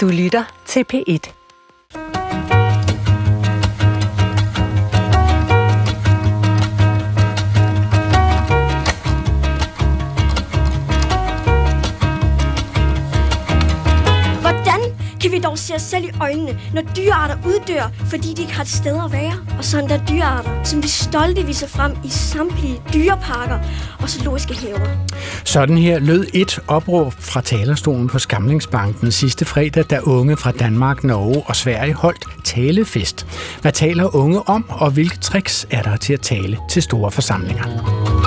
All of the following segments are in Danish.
Du lytter til P1. Ser os selv i øjnene, når dyrearter uddør, fordi de ikke har et sted at være. Og sådan der dyrearter, som vi stolte viser frem i samtlige dyreparker og zoologiske haver. Sådan her lød et opråb fra talerstolen på Skamlingsbanken sidste fredag, da unge fra Danmark, Norge og Sverige holdt talefest. Hvad taler unge om, og hvilke tricks er der til at tale til store forsamlinger?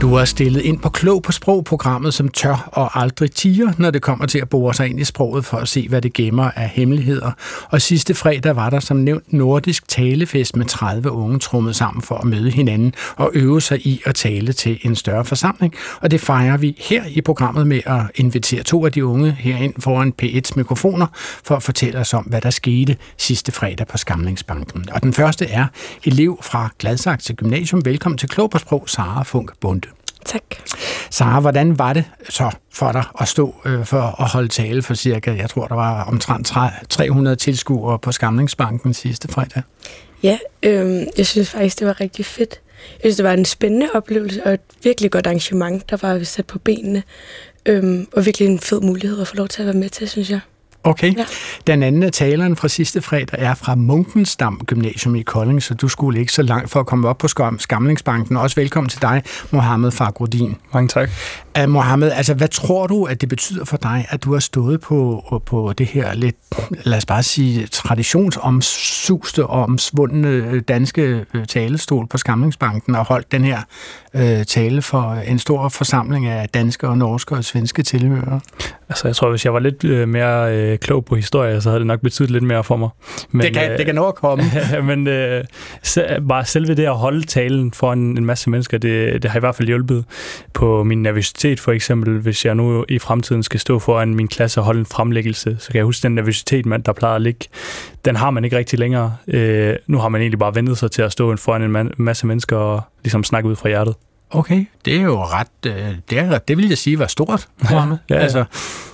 Du er stillet ind på Klog på Sprog-programmet, som tør og aldrig tiger, når det kommer til at bore sig ind i sproget for at se, hvad det gemmer af hemmeligheder. Og sidste fredag var der som nævnt nordisk talefest med 30 unge trummet sammen for at møde hinanden og øve sig i at tale til en større forsamling. Og det fejrer vi her i programmet med at invitere to af de unge herind foran P1's mikrofoner for at fortælle os om, hvad der skete sidste fredag på Skamlingsbanken. Og den første er elev fra Gladsaxe Gymnasium. Velkommen til Klog på Sprog, Sara Funk Bunde. Tak. Sara, hvordan var det så for dig at stå øh, for at holde tale for cirka, jeg tror, der var omtrent 300 tilskuere på Skamlingsbanken sidste fredag? Ja, øh, jeg synes faktisk, det var rigtig fedt. Jeg synes, det var en spændende oplevelse og et virkelig godt arrangement, der var sat på benene. Øh, og virkelig en fed mulighed at få lov til at være med til, synes jeg. Okay. Ja. Den anden af taleren fra sidste fredag er fra Munkensdam Gymnasium i Kolding, så du skulle ikke så langt for at komme op på Skamlingsbanken. Også velkommen til dig, Mohammed Fagrudin. Mange tak. Uh, Mohammed, altså hvad tror du, at det betyder for dig, at du har stået på, på det her lidt, lad os bare sige, traditionsomsuste og omsvundne danske øh, talestol på Skamlingsbanken og holdt den her uh, tale for en stor forsamling af danske og norske og svenske tilhørere? Altså jeg tror, hvis jeg var lidt uh, mere uh, klog på historie, så havde det nok betydet lidt mere for mig. Men, det, kan, uh, det kan at komme. men uh, se, bare selve det at holde talen for en, en masse mennesker, det, det har i hvert fald hjulpet på min nervøsitet for eksempel. Hvis jeg nu i fremtiden skal stå foran min klasse og holde en fremlæggelse, så kan jeg huske den nervøsitet, man, der plejede at ligge. Den har man ikke rigtig længere. Uh, nu har man egentlig bare ventet sig til at stå foran en masse mennesker og ligesom snakke ud fra hjertet. Okay, det er jo ret, det, er, det vil jeg sige var stort, ja, ja. Altså,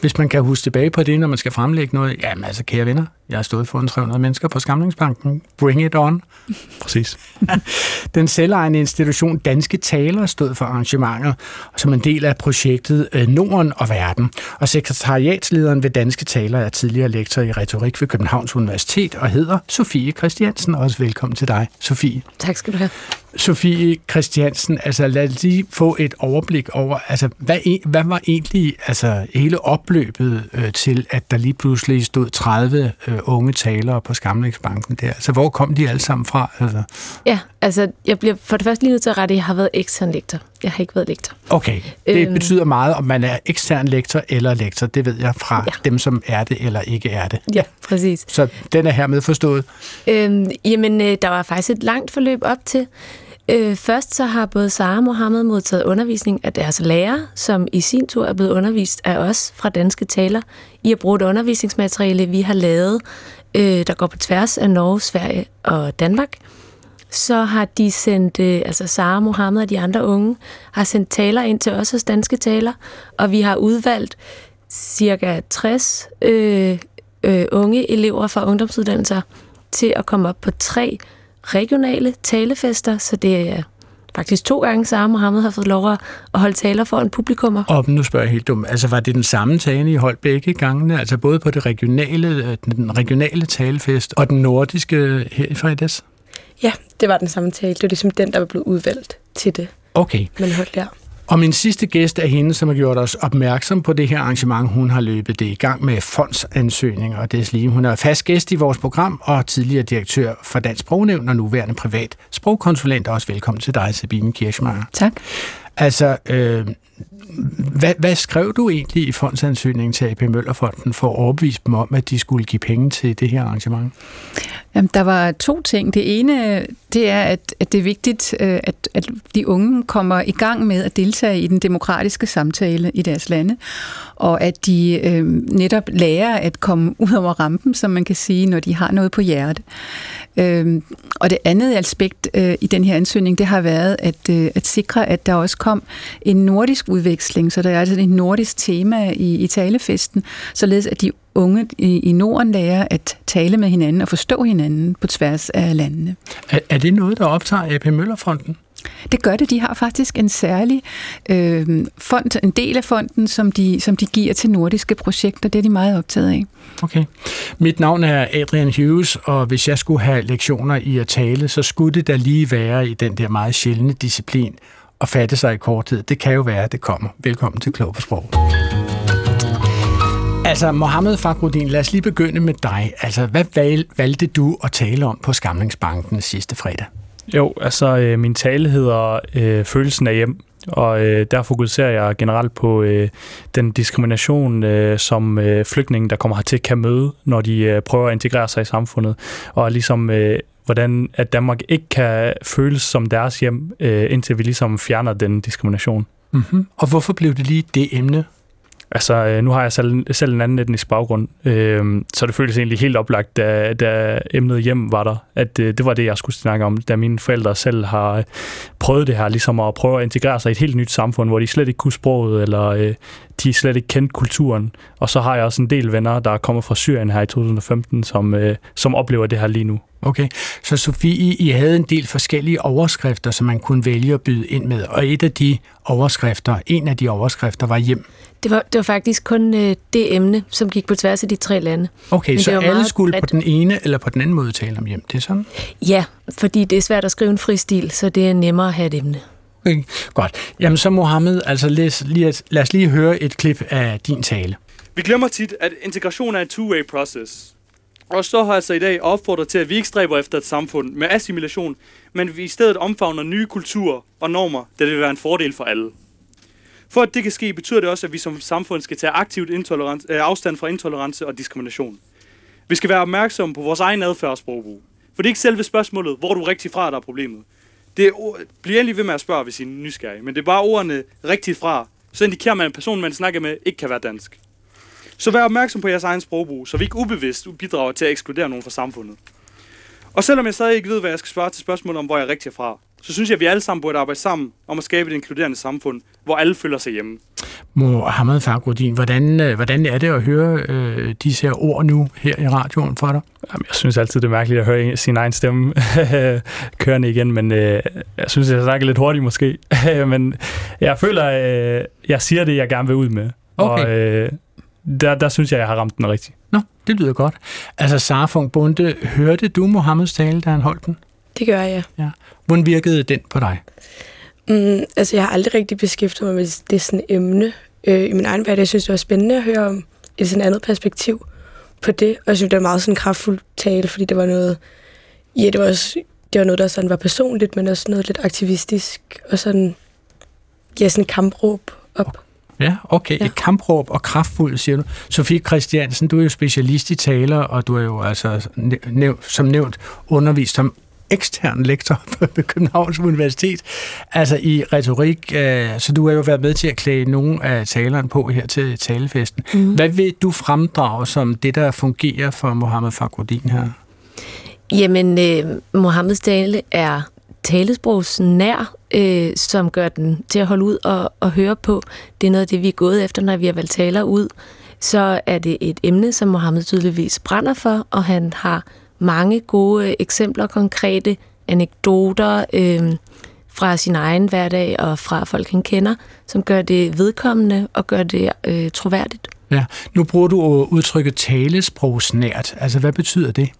hvis man kan huske tilbage på det, når man skal fremlægge noget, jamen altså, kære venner, jeg har stået foran 300 mennesker på Skamlingsbanken. Bring it on. Præcis. Den selvejende institution Danske Taler stod for arrangementet, som en del af projektet øh, Norden og Verden. Og sekretariatslederen ved Danske Taler er tidligere lektor i retorik ved Københavns Universitet og hedder Sofie Christiansen. Også velkommen til dig, Sofie. Tak skal du have. Sofie Christiansen, altså lad os lige få et overblik over, altså hvad, hvad var egentlig altså, hele opløbet øh, til, at der lige pludselig stod 30 øh, unge talere på Skamlingsbanken der? Altså hvor kom de alle sammen fra? Altså? Ja, altså jeg bliver for det første lige nødt til at rette, at jeg har været ekstern lektor. Jeg har ikke været lektor. Okay, det øhm, betyder meget, om man er ekstern lektor eller lektor. Det ved jeg fra ja. dem, som er det eller ikke er det. Ja, præcis. Så den er hermed forstået? Øhm, jamen, øh, der var faktisk et langt forløb op til. Øh, først så har både Sara og Mohammed modtaget undervisning af deres lærer, som i sin tur er blevet undervist af os fra Danske Taler i at bruge et undervisningsmateriale, vi har lavet, øh, der går på tværs af Norge, Sverige og Danmark. Så har de sendt, øh, altså Sara, Mohammed og de andre unge, har sendt taler ind til os hos Danske Taler, og vi har udvalgt cirka 60 øh, øh, unge elever fra ungdomsuddannelser til at komme op på tre regionale talefester, så det er faktisk to gange, Sara Mohammed har fået lov at holde taler for en publikummer. Og nu spørger jeg helt dumt, altså var det den samme tale, I holdt begge gangene? Altså både på det regionale, øh, den regionale talefest og den nordiske her i fredags? Ja, det var den samme tale. Det var ligesom den, der var blevet udvalgt til det. Okay. Men holdt der. Og min sidste gæst er hende, som har gjort os opmærksom på det her arrangement. Hun har løbet det i gang med fondsansøgninger, og deslige. Hun er fast gæst i vores program og tidligere direktør for Dansk Sprognævn og nuværende privat sprogkonsulent. Også velkommen til dig, Sabine Kirschmeier. Tak. Altså, øh, hvad, hvad skrev du egentlig i fondsansøgningen til AP Møllerfonden for at overbevise dem om, at de skulle give penge til det her arrangement? Jamen, der var to ting. Det ene, det er, at, at det er vigtigt, øh, at, at de unge kommer i gang med at deltage i den demokratiske samtale i deres lande, og at de øh, netop lærer at komme ud over rampen, som man kan sige, når de har noget på hjerte. Øhm, og det andet aspekt øh, i den her ansøgning, det har været at, øh, at sikre, at der også kom en nordisk udveksling, så der er altså et nordisk tema i, i talefesten, således at de unge i, i Norden lærer at tale med hinanden og forstå hinanden på tværs af landene. Er, er det noget, der optager AP Møllerfonden? Det gør det. De har faktisk en særlig øh, fond, en del af fonden, som de, som de giver til nordiske projekter. Det er de meget optaget af. Okay. Mit navn er Adrian Hughes, og hvis jeg skulle have lektioner i at tale, så skulle det da lige være i den der meget sjældne disciplin at fatte sig i korthed. Det kan jo være, at det kommer. Velkommen til Klog på Sprog. Altså, Mohammed Fakrudin, lad os lige begynde med dig. Altså, hvad valgte du at tale om på Skamlingsbanken sidste fredag? Jo, altså øh, min tale hedder øh, Følelsen af hjem, og øh, der fokuserer jeg generelt på øh, den diskrimination, øh, som øh, flygtninge, der kommer hertil, kan møde, når de øh, prøver at integrere sig i samfundet, og ligesom øh, hvordan at Danmark ikke kan føles som deres hjem, øh, indtil vi ligesom fjerner den diskrimination. Mm-hmm. Og hvorfor blev det lige det emne, Altså, øh, nu har jeg selv, selv en anden etnisk baggrund, øh, så det føltes egentlig helt oplagt, da, da emnet hjem var der, at øh, det var det, jeg skulle snakke om, da mine forældre selv har øh, prøvet det her, ligesom at prøve at integrere sig i et helt nyt samfund, hvor de slet ikke kunne sproget, eller øh, de slet ikke kendte kulturen. Og så har jeg også en del venner, der er kommet fra Syrien her i 2015, som, øh, som oplever det her lige nu. Okay, så Sofie, I havde en del forskellige overskrifter, som man kunne vælge at byde ind med, og et af de overskrifter, en af de overskrifter var hjem. Det var, det var faktisk kun øh, det emne, som gik på tværs af de tre lande. Okay, Men så alle skulle bredt. på den ene eller på den anden måde tale om hjem, det er sådan? Ja, fordi det er svært at skrive en fristil, så det er nemmere at have et emne. Okay, godt. Jamen så Mohammed, altså lad, lige, lad os lige høre et klip af din tale. Vi glemmer tit, at integration er en two-way process. Og så har altså i dag opfordret til, at vi ikke stræber efter et samfund med assimilation, men vi i stedet omfavner nye kulturer og normer, det vil være en fordel for alle. For at det kan ske, betyder det også, at vi som samfund skal tage aktivt intolerance, øh, afstand fra intolerance og diskrimination. Vi skal være opmærksomme på vores egen adfærd og sprogbrug. For det er ikke selve spørgsmålet, hvor du er rigtig fra, der er problemet. Det er, bliver lige ved med at spørge, hvis I er nysgerrige, men det er bare ordene rigtigt fra, så indikerer man, at en person, man snakker med, ikke kan være dansk. Så vær opmærksom på jeres egen sprogbrug, så vi ikke ubevidst bidrager til at ekskludere nogen fra samfundet. Og selvom jeg stadig ikke ved, hvad jeg skal svare til spørgsmålet om, hvor jeg er rigtig fra, så synes jeg, at vi alle sammen burde arbejde sammen om at skabe et inkluderende samfund, hvor alle føler sig hjemme. Mohammed Fagrudin, hvordan, øh, hvordan er det at høre øh, disse her ord nu her i radioen for dig? Jamen, jeg synes altid, det er mærkeligt at høre sin egen stemme kørende igen, men øh, jeg synes, jeg snakker lidt hurtigt måske. men jeg føler, øh, jeg siger det, jeg gerne vil ud med. Okay. Og øh, der, der synes jeg, jeg har ramt den rigtigt. Nå, det lyder godt. Altså, Sara Funk Bunde, hørte du Mohammeds tale, da han holdt den? Det gør jeg. Ja. Hvordan virkede den på dig? Mm, altså, jeg har aldrig rigtig beskæftiget mig med det sådan emne øh, i min egen hverdag. Jeg synes, det var spændende at høre om et sådan andet perspektiv på det. Og jeg synes, det var meget sådan kraftfuld tale, fordi det var noget... Ja, det var, også, det var noget, der sådan var personligt, men også noget lidt aktivistisk og sådan... Ja, sådan kampråb op. Ja, okay. Ja. Et kampråb og kraftfuld, siger du. Sofie Christiansen, du er jo specialist i taler, og du er jo altså næv- som nævnt undervist som ekstern lektor på Københavns Universitet, altså i retorik, øh, så du har jo været med til at klæde nogle af talerne på her til talefesten. Mm. Hvad vil du fremdrage som det, der fungerer for Mohammed Fakrudin her? Jamen, øh, Mohammeds tale er talesprogsnær, øh, som gør den til at holde ud og, og høre på. Det er noget af det, vi er gået efter, når vi har valgt taler ud. Så er det et emne, som Mohammed tydeligvis brænder for, og han har mange gode eksempler, konkrete anekdoter øh, fra sin egen hverdag og fra folk, han kender, som gør det vedkommende og gør det øh, troværdigt. Ja, nu bruger du udtrykket talesprogsnært. Altså, hvad betyder det?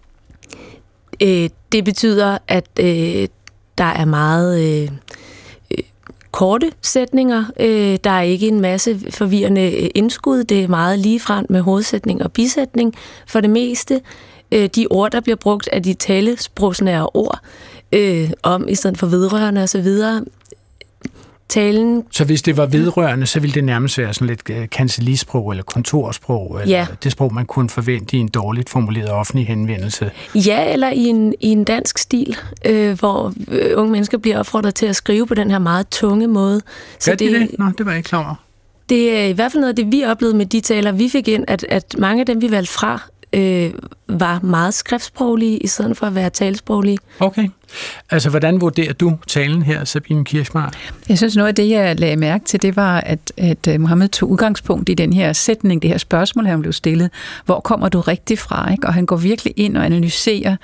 Øh, det betyder, at øh, der er meget øh, øh, korte sætninger. Øh, der er ikke en masse forvirrende øh, indskud. Det er meget ligefrem med hovedsætning og bisætning for det meste øh, de ord, der bliver brugt, er de talesprogsnære ord, øh, om i stedet for vedrørende osv. Talen... Så hvis det var vedrørende, så ville det nærmest være sådan lidt øh, kancelisprog eller kontorsprog, eller ja. det sprog, man kunne forvente i en dårligt formuleret offentlig henvendelse? Ja, eller i en, i en dansk stil, øh, hvor øh, unge mennesker bliver opfordret til at skrive på den her meget tunge måde. Så Gør det, de det? Nå, det var jeg ikke klar over. Det er i hvert fald noget af det, vi oplevede med de taler, vi fik ind, at, at mange af dem, vi valgte fra, øh, var meget skriftsproglige, i stedet for at være talsproglige. Okay. Altså, hvordan vurderer du talen her, Sabine Kirchmar? Jeg synes, noget af det, jeg lagde mærke til, det var, at, at øh, Mohammed tog udgangspunkt i den her sætning, det her spørgsmål, han blev stillet. Hvor kommer du rigtig fra? Ikke? Og han går virkelig ind og analyserer,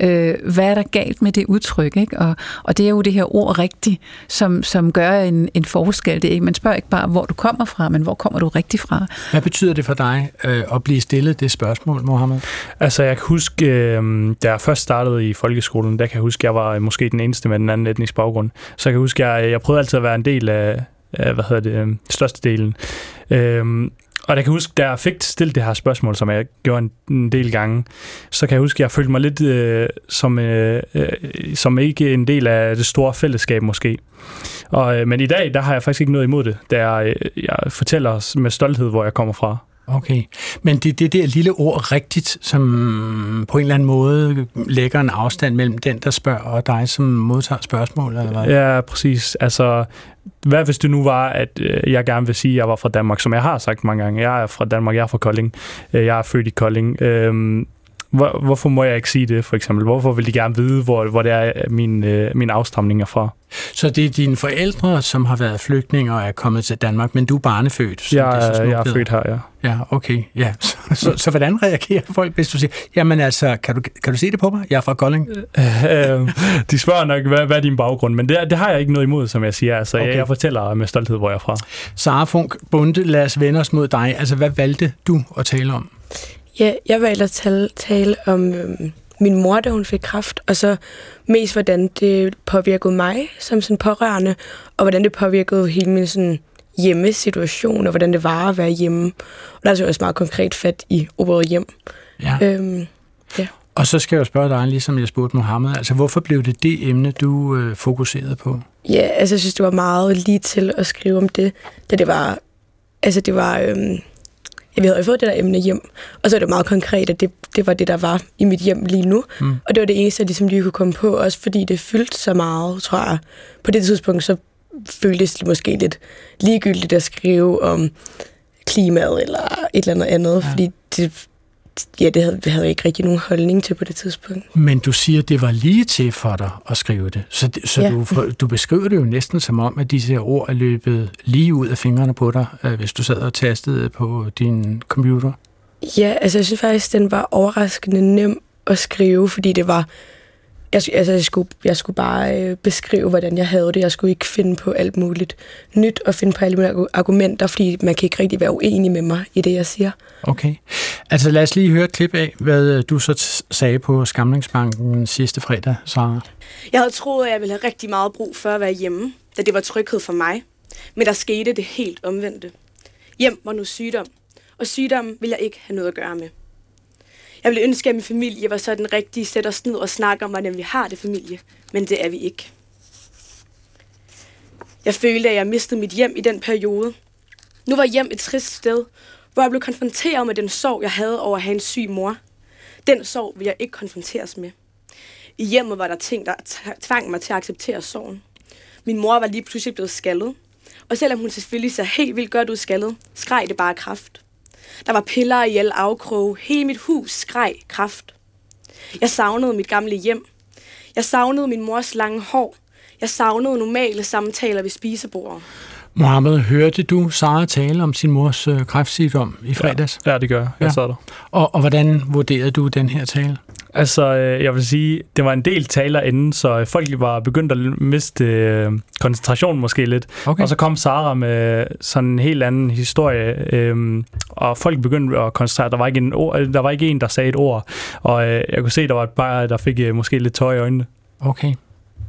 øh, hvad er der galt med det udtryk? Ikke? Og, og det er jo det her ord rigtig, som, som gør en, en forskel. Det er, man spørger ikke bare, hvor du kommer fra, men hvor kommer du rigtig fra? Hvad betyder det for dig øh, at blive stillet det spørgsmål, Mohammed? Altså, jeg kan huske, øh, da jeg først startede i folkeskolen, der kan jeg huske, jeg var øh, måske den eneste med den anden etnisk baggrund. Så jeg kan huske, jeg, jeg prøvede altid at være en del af, af hvad hedder det, øh, størstedelen. Øh, og jeg kan huske, da jeg fik stillet det her spørgsmål, som jeg gjorde en, en del gange, så kan jeg huske, at jeg følte mig lidt øh, som, øh, øh, som ikke en del af det store fællesskab måske. Og, øh, men i dag, der har jeg faktisk ikke noget imod det, da jeg, øh, jeg fortæller med stolthed, hvor jeg kommer fra. Okay, men det er det der lille ord rigtigt, som på en eller anden måde lægger en afstand mellem den, der spørger, og dig, som modtager spørgsmål, eller hvad? Ja, præcis. Altså, hvad hvis det nu var, at øh, jeg gerne vil sige, at jeg var fra Danmark, som jeg har sagt mange gange. Jeg er fra Danmark, jeg er fra Kolding. Øh, jeg er født i Kolding. Øhm, hvor, hvorfor må jeg ikke sige det, for eksempel? Hvorfor vil de gerne vide, hvor, hvor det er, min, øh, min afstamning er fra? Så det er dine forældre, som har været flygtninge og er kommet til Danmark, men du er barnefødt? Jeg, det så jeg er født her, ja. Ja, okay. Ja. Så, så, så hvordan reagerer folk, hvis du siger, jamen altså, kan du, kan du se det på mig? Jeg er fra Kolding. Øh, de spørger nok, hvad, hvad er din baggrund? Men det, det har jeg ikke noget imod, som jeg siger. Altså, okay. jeg, jeg fortæller med stolthed, hvor jeg er fra. Sara Funk, Bunde, lad os vende os mod dig. Altså, hvad valgte du at tale om? Ja, jeg valgte at tale, tale om øhm, min mor, da hun fik kraft, og så mest, hvordan det påvirkede mig som sådan pårørende, og hvordan det påvirkede hele min sådan, hjemmesituation, og hvordan det var at være hjemme. Og der er så også meget konkret fat i ordet hjem. Ja. Øhm, ja. Og så skal jeg jo spørge dig, ligesom jeg spurgte Mohammed, altså hvorfor blev det det emne, du øh, fokuserede på? Ja, altså jeg synes, det var meget lige til at skrive om det, da det var, altså det var, øhm, ja, vi havde fået det der emne hjem, og så er det meget konkret, at det, det var det, der var i mit hjem lige nu. Mm. Og det var det eneste, jeg ligesom lige kunne komme på, også fordi det fyldte så meget, tror jeg. På det tidspunkt, så føltes det måske lidt ligegyldigt at skrive om klimaet eller et eller andet andet, ja. fordi det, ja, det havde, det havde jeg ikke rigtig nogen holdning til på det tidspunkt. Men du siger, at det var lige til for dig at skrive det. Så, så ja. du, du beskriver det jo næsten som om, at disse ord er løbet lige ud af fingrene på dig, øh, hvis du sad og tastede på din computer. Ja, altså jeg synes faktisk, den var overraskende nem at skrive, fordi det var... Jeg, altså, jeg, skulle, jeg skulle bare øh, beskrive, hvordan jeg havde det. Jeg skulle ikke finde på alt muligt nyt og finde på alle mulige argumenter, fordi man kan ikke rigtig være uenig med mig i det, jeg siger. Okay. Altså lad os lige høre et klip af, hvad du så sagde på Skamlingsbanken sidste fredag, Sara. Jeg havde troet, at jeg ville have rigtig meget brug for at være hjemme, da det var tryghed for mig. Men der skete det helt omvendte. Hjem var nu sygdom, og sygdom vil jeg ikke have noget at gøre med. Jeg ville ønske, at min familie var sådan rigtig rigtige sæt os ned og snakke om, hvordan vi har det familie, men det er vi ikke. Jeg følte, at jeg mistede mit hjem i den periode. Nu var hjem et trist sted, hvor jeg blev konfronteret med den sorg, jeg havde over at have en syg mor. Den sorg vil jeg ikke konfronteres med. I hjemmet var der ting, der tvang mig til at acceptere sorgen. Min mor var lige pludselig blevet skaldet, og selvom hun selvfølgelig så helt vildt godt ud skaldet, skreg det bare kraft. Der var piller i alle afkroge. Hele mit hus skreg kraft. Jeg savnede mit gamle hjem. Jeg savnede min mors lange hår. Jeg savnede normale samtaler ved spisebordet. Mohammed, hørte du Sara tale om sin mors øh, kræftsygdom i fredags? Ja, ja det gør jeg. Jeg ja. sad der. Og, og hvordan vurderede du den her tale? Altså, øh, jeg vil sige, det var en del taler inden, så folk var begyndt at miste øh, koncentrationen måske lidt. Okay. Og så kom Sara med sådan en helt anden historie, øh, og folk begyndte at koncentrere. Der var ikke en, ord, der var ikke en, der sagde et ord, og øh, jeg kunne se, der var et par, der fik øh, måske lidt tøj i øjnene. Okay.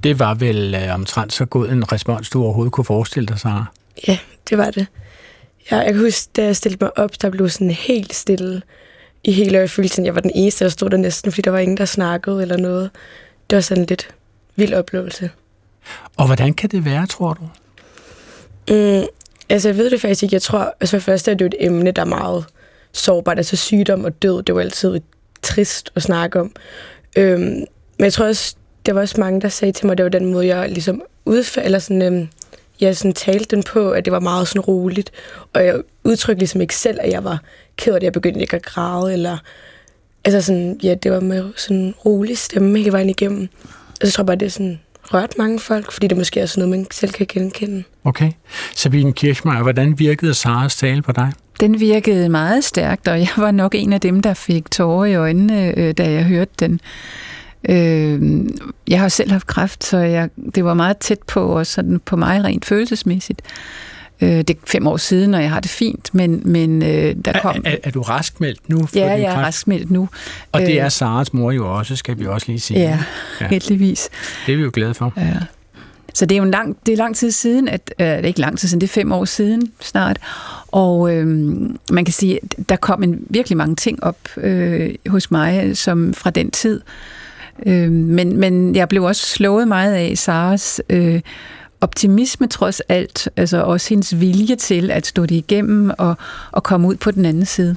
Det var vel øh, omtrent så god en respons, du overhovedet kunne forestille dig, Sara? Ja, det var det. Ja, jeg kan huske, da jeg stillede mig op, der blev sådan helt stille i hele øjefølelsen. Jeg var den eneste, der stod der næsten, fordi der var ingen, der snakkede eller noget. Det var sådan en lidt vild oplevelse. Og hvordan kan det være, tror du? Mm, altså, jeg ved det faktisk ikke. Jeg tror, altså for først er det jo et emne, der er meget sårbart. Altså sygdom og død, det var altid trist at snakke om. Øhm, men jeg tror også, der var også mange, der sagde til mig, at det var den måde, jeg ligesom udførte, eller sådan, øhm, jeg sådan talte den på, at det var meget sådan roligt. Og jeg udtrykte ligesom ikke selv, at jeg var ked af det. Jeg begyndte ikke at græde, eller altså sådan, ja, det var med sådan en rolig stemme hele vejen igennem. Og så tror jeg bare, det er sådan rørt mange folk, fordi det måske er sådan noget, man selv kan genkende. Okay. Sabine Kirchmeier, hvordan virkede Saras tale på dig? Den virkede meget stærkt, og jeg var nok en af dem, der fik tårer i øjnene, øh, da jeg hørte den. Øh, jeg har selv haft kræft, så jeg, det var meget tæt på, og sådan på mig rent følelsesmæssigt. Øh, det er fem år siden, og jeg har det fint, men, men øh, der kom... Er, er, er du raskmeldt nu? Ja, jeg er raskmeldt nu. Og det er Saras mor jo også, skal vi også lige sige. Ja, ja. heldigvis. Det er vi jo glade for. Ja. Så det er jo en lang, det er lang tid siden, at, øh, det er ikke lang tid siden, det er fem år siden snart, og øh, man kan sige, der kom en virkelig mange ting op øh, hos mig, som fra den tid, øh, men, men jeg blev også slået meget af Saras øh, optimisme trods alt, altså også hendes vilje til at stå det igennem og, og komme ud på den anden side.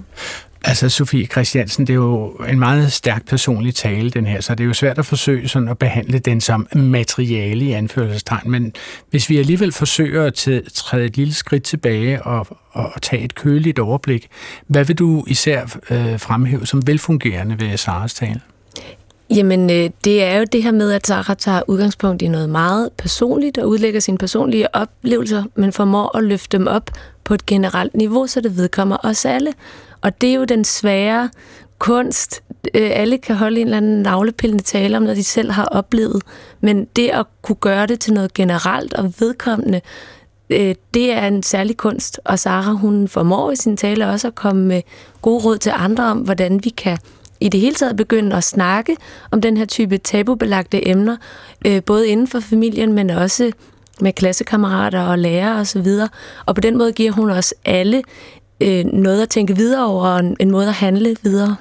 Altså, Sofie Christiansen, det er jo en meget stærk personlig tale, den her, så det er jo svært at forsøge sådan at behandle den som materiale i anførselstegn, men hvis vi alligevel forsøger at træde et lille skridt tilbage og, og tage et køligt overblik, hvad vil du især øh, fremhæve som velfungerende ved Saras tale? Jamen, øh, det er jo det her med, at Sarah tager udgangspunkt i noget meget personligt og udlægger sine personlige oplevelser, men formår at løfte dem op på et generelt niveau, så det vedkommer os alle. Og det er jo den svære kunst. Øh, alle kan holde en eller anden navlepillende tale om, når de selv har oplevet. Men det at kunne gøre det til noget generelt og vedkommende, øh, det er en særlig kunst. Og Sara, hun formår i sin tale også at komme med gode råd til andre om, hvordan vi kan i det hele taget begynde at snakke om den her type tabubelagte emner, øh, både inden for familien, men også med klassekammerater og lærere osv. Og, og på den måde giver hun os alle øh, noget at tænke videre over, og en, en måde at handle videre.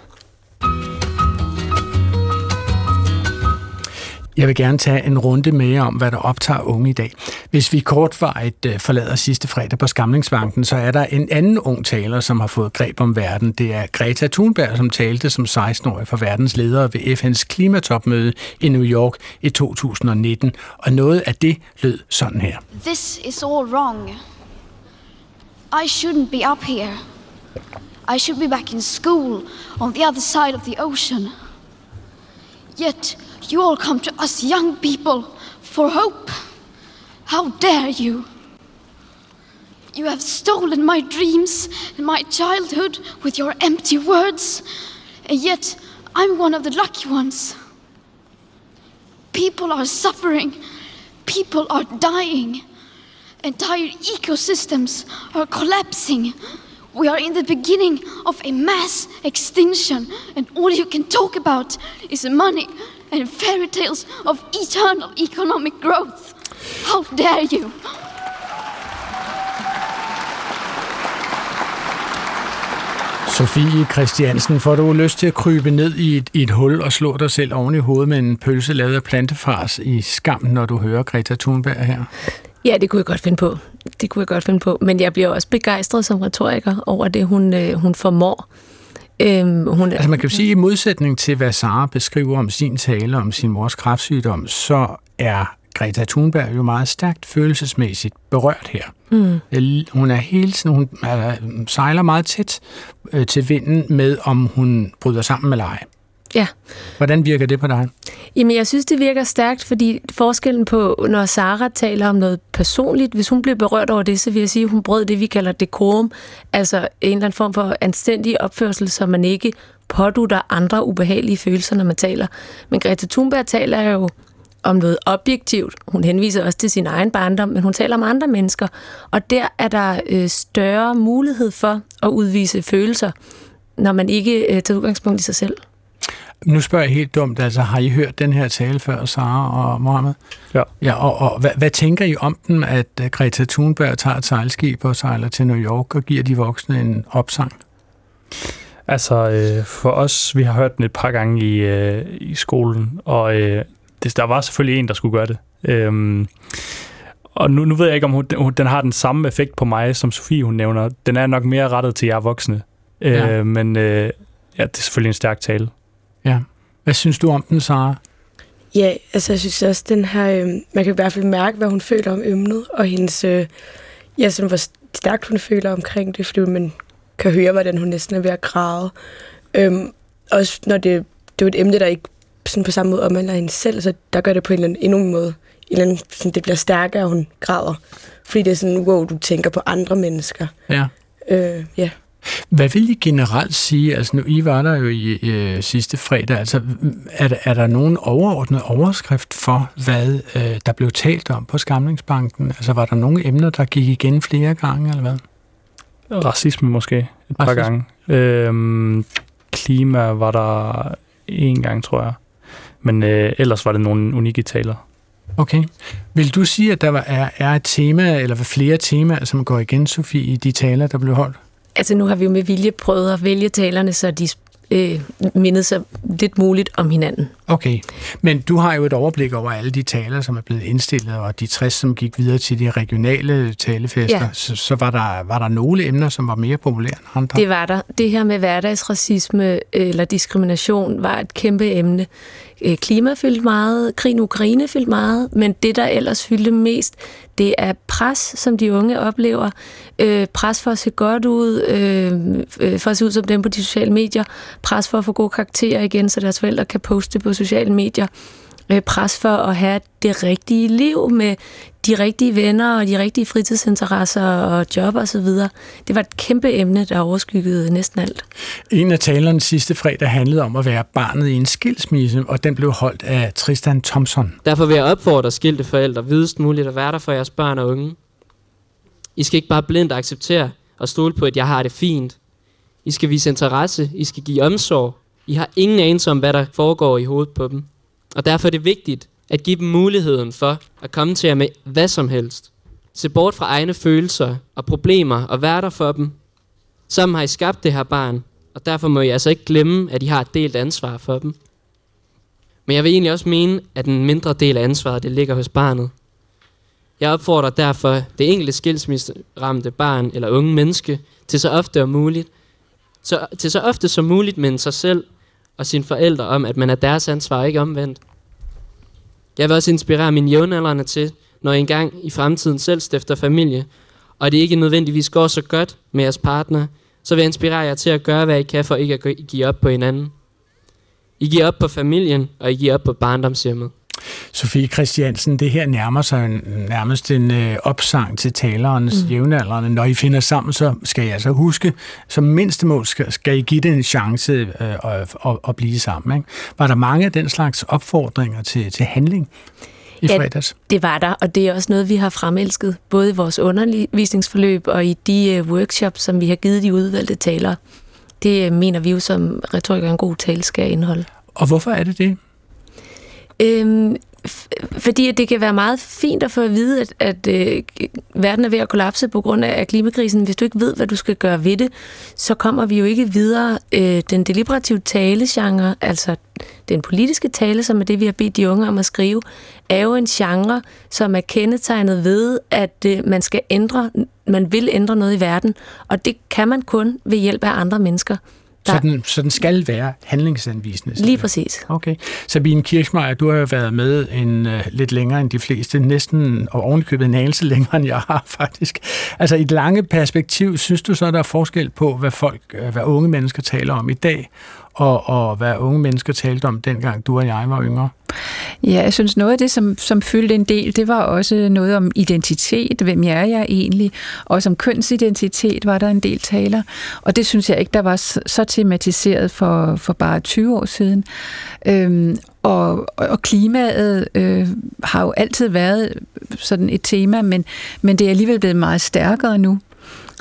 Jeg vil gerne tage en runde mere om, hvad der optager unge i dag. Hvis vi kortvarigt øh, forlader sidste fredag på Skamlingsvanken, så er der en anden ung taler, som har fået greb om verden. Det er Greta Thunberg, som talte som 16-årig for verdens ledere ved FN's klimatopmøde i New York i 2019. Og noget af det lød sådan her. This is all wrong. I shouldn't be up here. I should be back in school on the other side of the ocean. Yet You all come to us young people for hope. How dare you? You have stolen my dreams and my childhood with your empty words, and yet I'm one of the lucky ones. People are suffering, people are dying, entire ecosystems are collapsing. We are in the beginning of a mass extinction, and all you can talk about is money and fairy tales of eternal economic growth. How dare you? Sofie Christiansen, får du lyst til at krybe ned i et, i et hul og slå dig selv oven i hovedet med en pølse lavet af plantefars i skam, når du hører Greta Thunberg her? Ja, det kunne jeg godt finde på. Det kunne jeg godt finde på. Men jeg bliver også begejstret som retoriker over det, hun, øh, hun formår. Øhm, hun, altså man kan jo sige, at i modsætning til, hvad Sara beskriver om sin tale om sin mors kræftsygdom, så er Greta Thunberg jo meget stærkt følelsesmæssigt berørt her. Mm. Hun er hele tiden, hun er, sejler meget tæt øh, til vinden med, om hun bryder sammen med leje. Ja. Hvordan virker det på dig? Jamen, jeg synes, det virker stærkt, fordi forskellen på, når Sara taler om noget personligt, hvis hun bliver berørt over det, så vil jeg sige, at hun brød det, vi kalder dekorum, altså en eller anden form for anstændig opførsel, så man ikke pådutter andre ubehagelige følelser, når man taler. Men Greta Thunberg taler jo om noget objektivt. Hun henviser også til sin egen barndom, men hun taler om andre mennesker. Og der er der øh, større mulighed for at udvise følelser, når man ikke øh, tager udgangspunkt i sig selv. Nu spørger jeg helt dumt, altså har I hørt den her tale før, Sara og Mohammed? Ja. ja og, og hvad, hvad tænker I om den, at øh, Greta Thunberg tager et sejlskib og sejler til New York og giver de voksne en opsang? Altså, øh, for os, vi har hørt den et par gange i, øh, i skolen, og øh, det, der var selvfølgelig en, der skulle gøre det. Øhm, og nu, nu ved jeg ikke, om hun, den, den har den samme effekt på mig, som Sofie hun nævner. Den er nok mere rettet til jer voksne. Ja. Øh, men øh, ja, det er selvfølgelig en stærk tale. Ja. Hvad synes du om den, Sara? Ja, altså jeg synes også, den her, øh, man kan i hvert fald mærke, hvad hun føler om emnet, og hendes, øh, ja, sådan, hvor stærkt hun føler omkring det, fordi man kan høre, hvordan hun næsten er ved at græde. Øhm, også når det, det er et emne, der ikke sådan på samme måde omhandler hende selv, så der gør det på en eller anden, endnu en måde. En eller anden, sådan, det bliver stærkere, og hun græder. Fordi det er sådan, wow, du tænker på andre mennesker. Ja. Øh, ja. Hvad vil I generelt sige? Altså nu, I var der jo i øh, sidste fredag. Altså, er, der- er der nogen overordnet overskrift for, hvad øh, der blev talt om på Skamlingsbanken? Altså var der nogle emner, der gik igen flere gange, eller hvad? Racisme måske et par Racisme. gange. Øhm, klima var der en gang, tror jeg. Men øh, ellers var det nogle unikke taler. Okay. Vil du sige, at der er, er et tema, eller flere temaer, som går igen, Sofie, i de taler, der blev holdt? Altså nu har vi jo med vilje prøvet at vælge talerne, så de øh, mindede sig lidt muligt om hinanden. Okay, men du har jo et overblik over alle de taler, som er blevet indstillet, og de 60, som gik videre til de regionale talefester. Ja. Så, så var, der, var der nogle emner, som var mere populære end andre? Det var der. Det her med hverdagsracisme øh, eller diskrimination var et kæmpe emne. Øh, Klima fyldte meget, krigen i Ukraine fyldte meget, men det, der ellers fyldte mest, det er pres, som de unge oplever. Øh, Pres for at se godt ud, øh, øh, for at se ud som dem på de sociale medier. Pres for at få gode karakterer igen, så deres forældre kan poste på sociale medier. Øh, Pres for at have det rigtige liv med de rigtige venner og de rigtige fritidsinteresser og job og så videre. Det var et kæmpe emne, der overskyggede næsten alt. En af talerne sidste fredag handlede om at være barnet i en skilsmisse, og den blev holdt af Tristan Thompson. Derfor vil jeg opfordre skilte forældre videst muligt at være der for jeres børn og unge. I skal ikke bare blindt acceptere og stole på, at jeg har det fint. I skal vise interesse, I skal give omsorg. I har ingen anelse om, hvad der foregår i hovedet på dem. Og derfor er det vigtigt at give dem muligheden for at komme til jer med hvad som helst. Se bort fra egne følelser og problemer og være der for dem. Sammen har I skabt det her barn, og derfor må I altså ikke glemme, at I har et delt ansvar for dem. Men jeg vil egentlig også mene, at en mindre del af ansvaret det ligger hos barnet. Jeg opfordrer derfor det enkelte skilsmisseramte barn eller unge menneske til så ofte og muligt, så, til så ofte som muligt med sig selv og sine forældre om, at man er deres ansvar, ikke omvendt. Jeg vil også inspirere mine jævnaldrende til, når I engang i fremtiden selv stifter familie, og det ikke nødvendigvis går så godt med jeres partner, så vil jeg inspirere jer til at gøre, hvad I kan for ikke at give op på hinanden. I giver op på familien, og I giver op på barndomshjemmet. Sofie Christiansen, det her nærmer sig en, nærmest en øh, opsang til talerens mm. jævnaldrende. Når I finder sammen, så skal I altså huske, som mindstemål skal, skal I give det en chance øh, at, at, at blive sammen. Ikke? Var der mange af den slags opfordringer til, til handling i Ja, fredags? Det var der, og det er også noget, vi har fremelsket, både i vores undervisningsforløb og i de uh, workshops, som vi har givet de udvalgte talere. Det uh, mener vi jo som retoriker en god tale skal indeholde. Og hvorfor er det det? Øhm, f- fordi det kan være meget fint at få at vide, at, at øh, verden er ved at kollapse på grund af klimakrisen. Hvis du ikke ved, hvad du skal gøre ved det, så kommer vi jo ikke videre. Øh, den deliberative talegenre, altså den politiske tale, som er det, vi har bedt de unge om at skrive, er jo en genre, som er kendetegnet ved, at øh, man skal ændre, man vil ændre noget i verden, og det kan man kun ved hjælp af andre mennesker. Der, Så den, så den skal være handlingsanvisende? lige præcis. Okay. Sabine Kirchmeier, du har jo været med en, uh, lidt længere end de fleste, næsten og ovenikøbet en anelse længere end jeg har faktisk. Altså i et lange perspektiv, synes du så, der er forskel på, hvad folk, øh, hvad unge mennesker taler om i dag, og, og hvad unge mennesker talte om dengang du og jeg var yngre? Ja, jeg synes noget af det, som, som fyldte en del, det var også noget om identitet. Hvem jeg er jeg egentlig? Og som kønsidentitet var der en del taler. Og det synes jeg ikke, der var så, så tematiseret for, for bare 20 år siden. Øhm, og, og klimaet øh, har jo altid været sådan et tema, men, men det er alligevel blevet meget stærkere nu.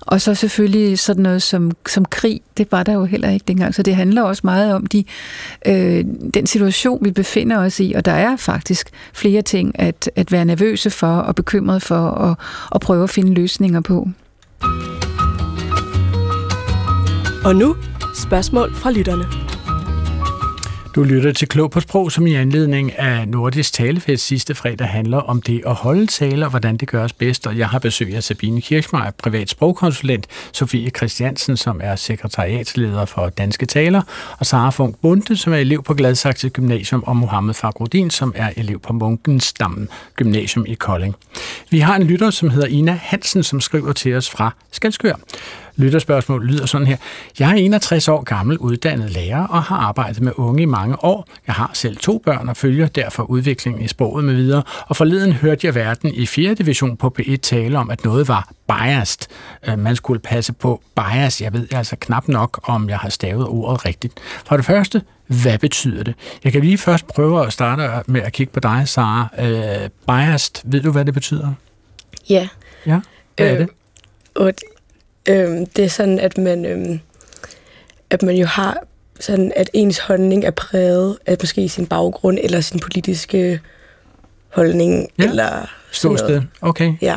Og så selvfølgelig sådan noget som, som krig, det var der jo heller ikke dengang. Så det handler også meget om de, øh, den situation, vi befinder os i. Og der er faktisk flere ting at, at være nervøse for og bekymret for og, og prøve at finde løsninger på. Og nu spørgsmål fra lytterne. Du lytter til Klog på Sprog, som i anledning af Nordisk Talefest sidste fredag handler om det at holde taler, og hvordan det gøres bedst. Og jeg har besøg af Sabine Kirchmeier, privat sprogkonsulent, Sofie Christiansen, som er sekretariatsleder for Danske Taler, og Sara Funk Bunde, som er elev på Gladsaxe Gymnasium, og Mohammed Fagrudin, som er elev på Munkenstammen Gymnasium i Kolding. Vi har en lytter, som hedder Ina Hansen, som skriver til os fra Skalskør lytterspørgsmål lyder sådan her. Jeg er 61 år gammel, uddannet lærer og har arbejdet med unge i mange år. Jeg har selv to børn og følger derfor udviklingen i sproget med videre. Og forleden hørte jeg verden i 4. division på P1 tale om, at noget var biased. Øh, man skulle passe på bias. Jeg ved altså knap nok, om jeg har stavet ordet rigtigt. For det første, hvad betyder det? Jeg kan lige først prøve at starte med at kigge på dig, Sara. Uh, biased, ved du, hvad det betyder? Ja. Ja, hvad øh, er det? Og øh, det er sådan, at man, øh, at man jo har sådan, at ens holdning er præget af måske sin baggrund eller sin politiske holdning. Ja. Eller Ståsted, okay. Ja.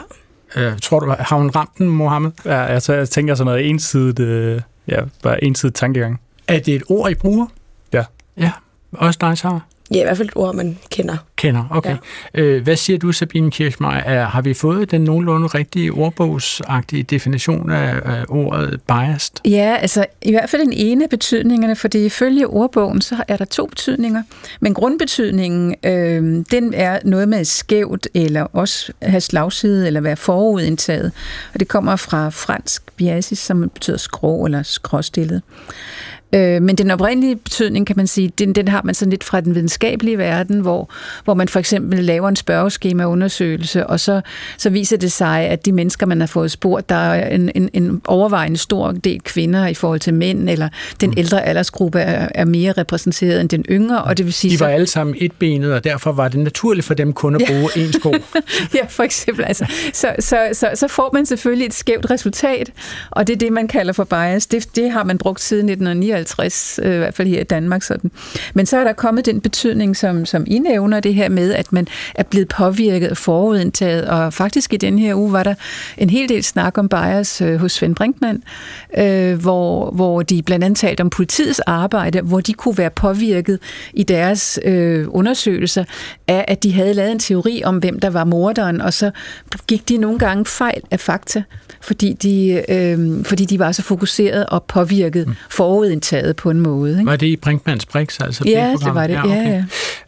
Øh, tror du, har hun ramt den, Mohammed? Ja, altså, jeg tænker sådan noget ensidigt, øh, ja, bare ensidigt tankegang. Er det et ord, I bruger? Ja. Ja, også dig, Sara? Ja, i hvert fald et ord, man kender. Kender, okay. Ja. Øh, hvad siger du, Sabine Kirchmeier? Er, har vi fået den nogenlunde rigtige ordbogsagtige definition af, af ordet biased? Ja, altså i hvert fald den ene af betydningerne, fordi ifølge ordbogen, så er der to betydninger. Men grundbetydningen, øh, den er noget med skævt, eller også have slagside, eller være forudindtaget. Og det kommer fra fransk biasis, som betyder skrå eller skråstillet. Øh, men den oprindelige betydning, kan man sige, den, den har man sådan lidt fra den videnskabelige verden, hvor, hvor man for eksempel laver en spørgeskemaundersøgelse, og så, så viser det sig, at de mennesker, man har fået spurgt, der er en, en, en overvejende stor del kvinder i forhold til mænd, eller den mm. ældre aldersgruppe er, er mere repræsenteret end den yngre, og det vil sige... De var så, alle sammen etbenet, og derfor var det naturligt for dem kun at bruge ja. en sko. ja, for eksempel. Altså, så, så, så, så får man selvfølgelig et skævt resultat, og det er det, man kalder for bias. Det, det har man brugt siden 1959 50, øh, i hvert fald her i Danmark. Sådan. Men så er der kommet den betydning, som, som I nævner, det her med, at man er blevet påvirket og forudindtaget, og faktisk i den her uge var der en hel del snak om bias øh, hos Svend Brinkmann, øh, hvor, hvor de blandt andet talte om politiets arbejde, hvor de kunne være påvirket i deres øh, undersøgelser af, at de havde lavet en teori om, hvem der var morderen, og så gik de nogle gange fejl af fakta, fordi de, øh, fordi de var så fokuseret og påvirket mm. forudindtaget på en måde. Ikke? Var det i Brinkmanns Brix? Altså ja, det var det. Ja, okay. ja.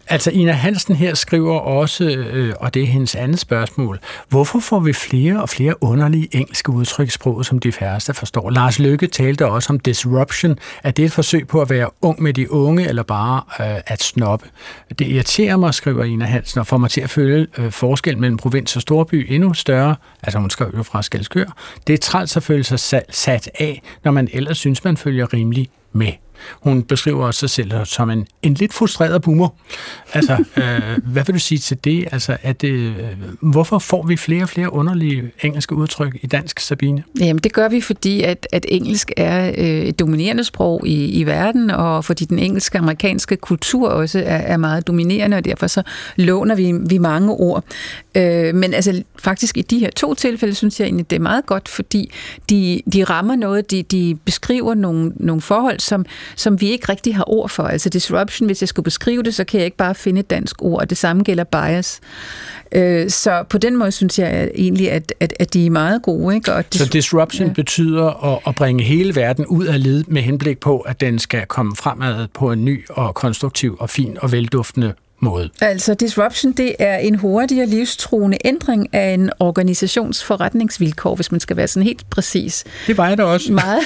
Altså Ina Hansen her skriver også, øh, og det er hendes andet spørgsmål, hvorfor får vi flere og flere underlige engelske udtryk i sproget, som de færreste forstår? Lars Lykke talte også om disruption. Er det et forsøg på at være ung med de unge, eller bare øh, at snoppe? Det irriterer mig, skriver Ina Hansen, og får mig til at føle øh, forskel mellem provins og storby endnu større. Altså hun skriver jo fra Skelskør. Det er træls at føle sig sat af, når man ellers synes, man følger rimelig med. Hun beskriver også sig selv som en, en lidt frustreret boomer. Altså, øh, hvad vil du sige til det? Altså, at øh, hvorfor får vi flere og flere underlige engelske udtryk i dansk, Sabine? Jamen, det gør vi, fordi at, at engelsk er øh, et dominerende sprog i, i verden, og fordi den engelske amerikanske kultur også er, er meget dominerende, og derfor så låner vi, vi mange ord. Øh, men altså, faktisk i de her to tilfælde, synes jeg egentlig, det er meget godt, fordi de, de rammer noget, de, de beskriver nogle, nogle forhold, som, som vi ikke rigtig har ord for. Altså disruption, hvis jeg skulle beskrive det, så kan jeg ikke bare finde et dansk ord, og det samme gælder bias. Øh, så på den måde synes jeg egentlig, at, at, at de er meget gode. Ikke? Og dis- så disruption ja. betyder at, at bringe hele verden ud af led med henblik på, at den skal komme fremad på en ny og konstruktiv og fin og velduftende måde? Altså disruption, det er en hurtig og livstruende ændring af en organisations forretningsvilkår, hvis man skal være sådan helt præcis. Det var jeg da også. Meget.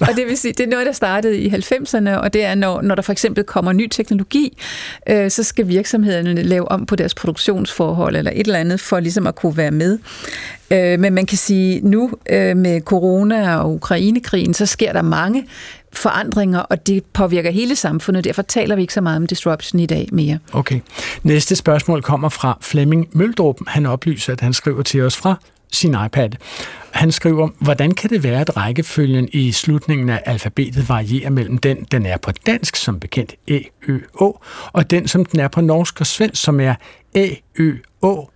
og det vil sige, det er noget, der startede i 90'erne, og det er, når, når der for eksempel kommer ny teknologi, øh, så skal virksomhederne lave om på deres produktionsforhold eller et eller andet, for ligesom at kunne være med. Øh, men man kan sige, nu øh, med corona og Ukrainekrigen, så sker der mange forandringer, og det påvirker hele samfundet. Derfor taler vi ikke så meget om disruption i dag mere. Okay. Næste spørgsmål kommer fra Flemming Møldrup. Han oplyser, at han skriver til os fra sin iPad. Han skriver, hvordan kan det være, at rækkefølgen i slutningen af alfabetet varierer mellem den, den er på dansk, som bekendt E, Ø, Å, og den, som den er på norsk og svensk, som er æ, Ø, Å,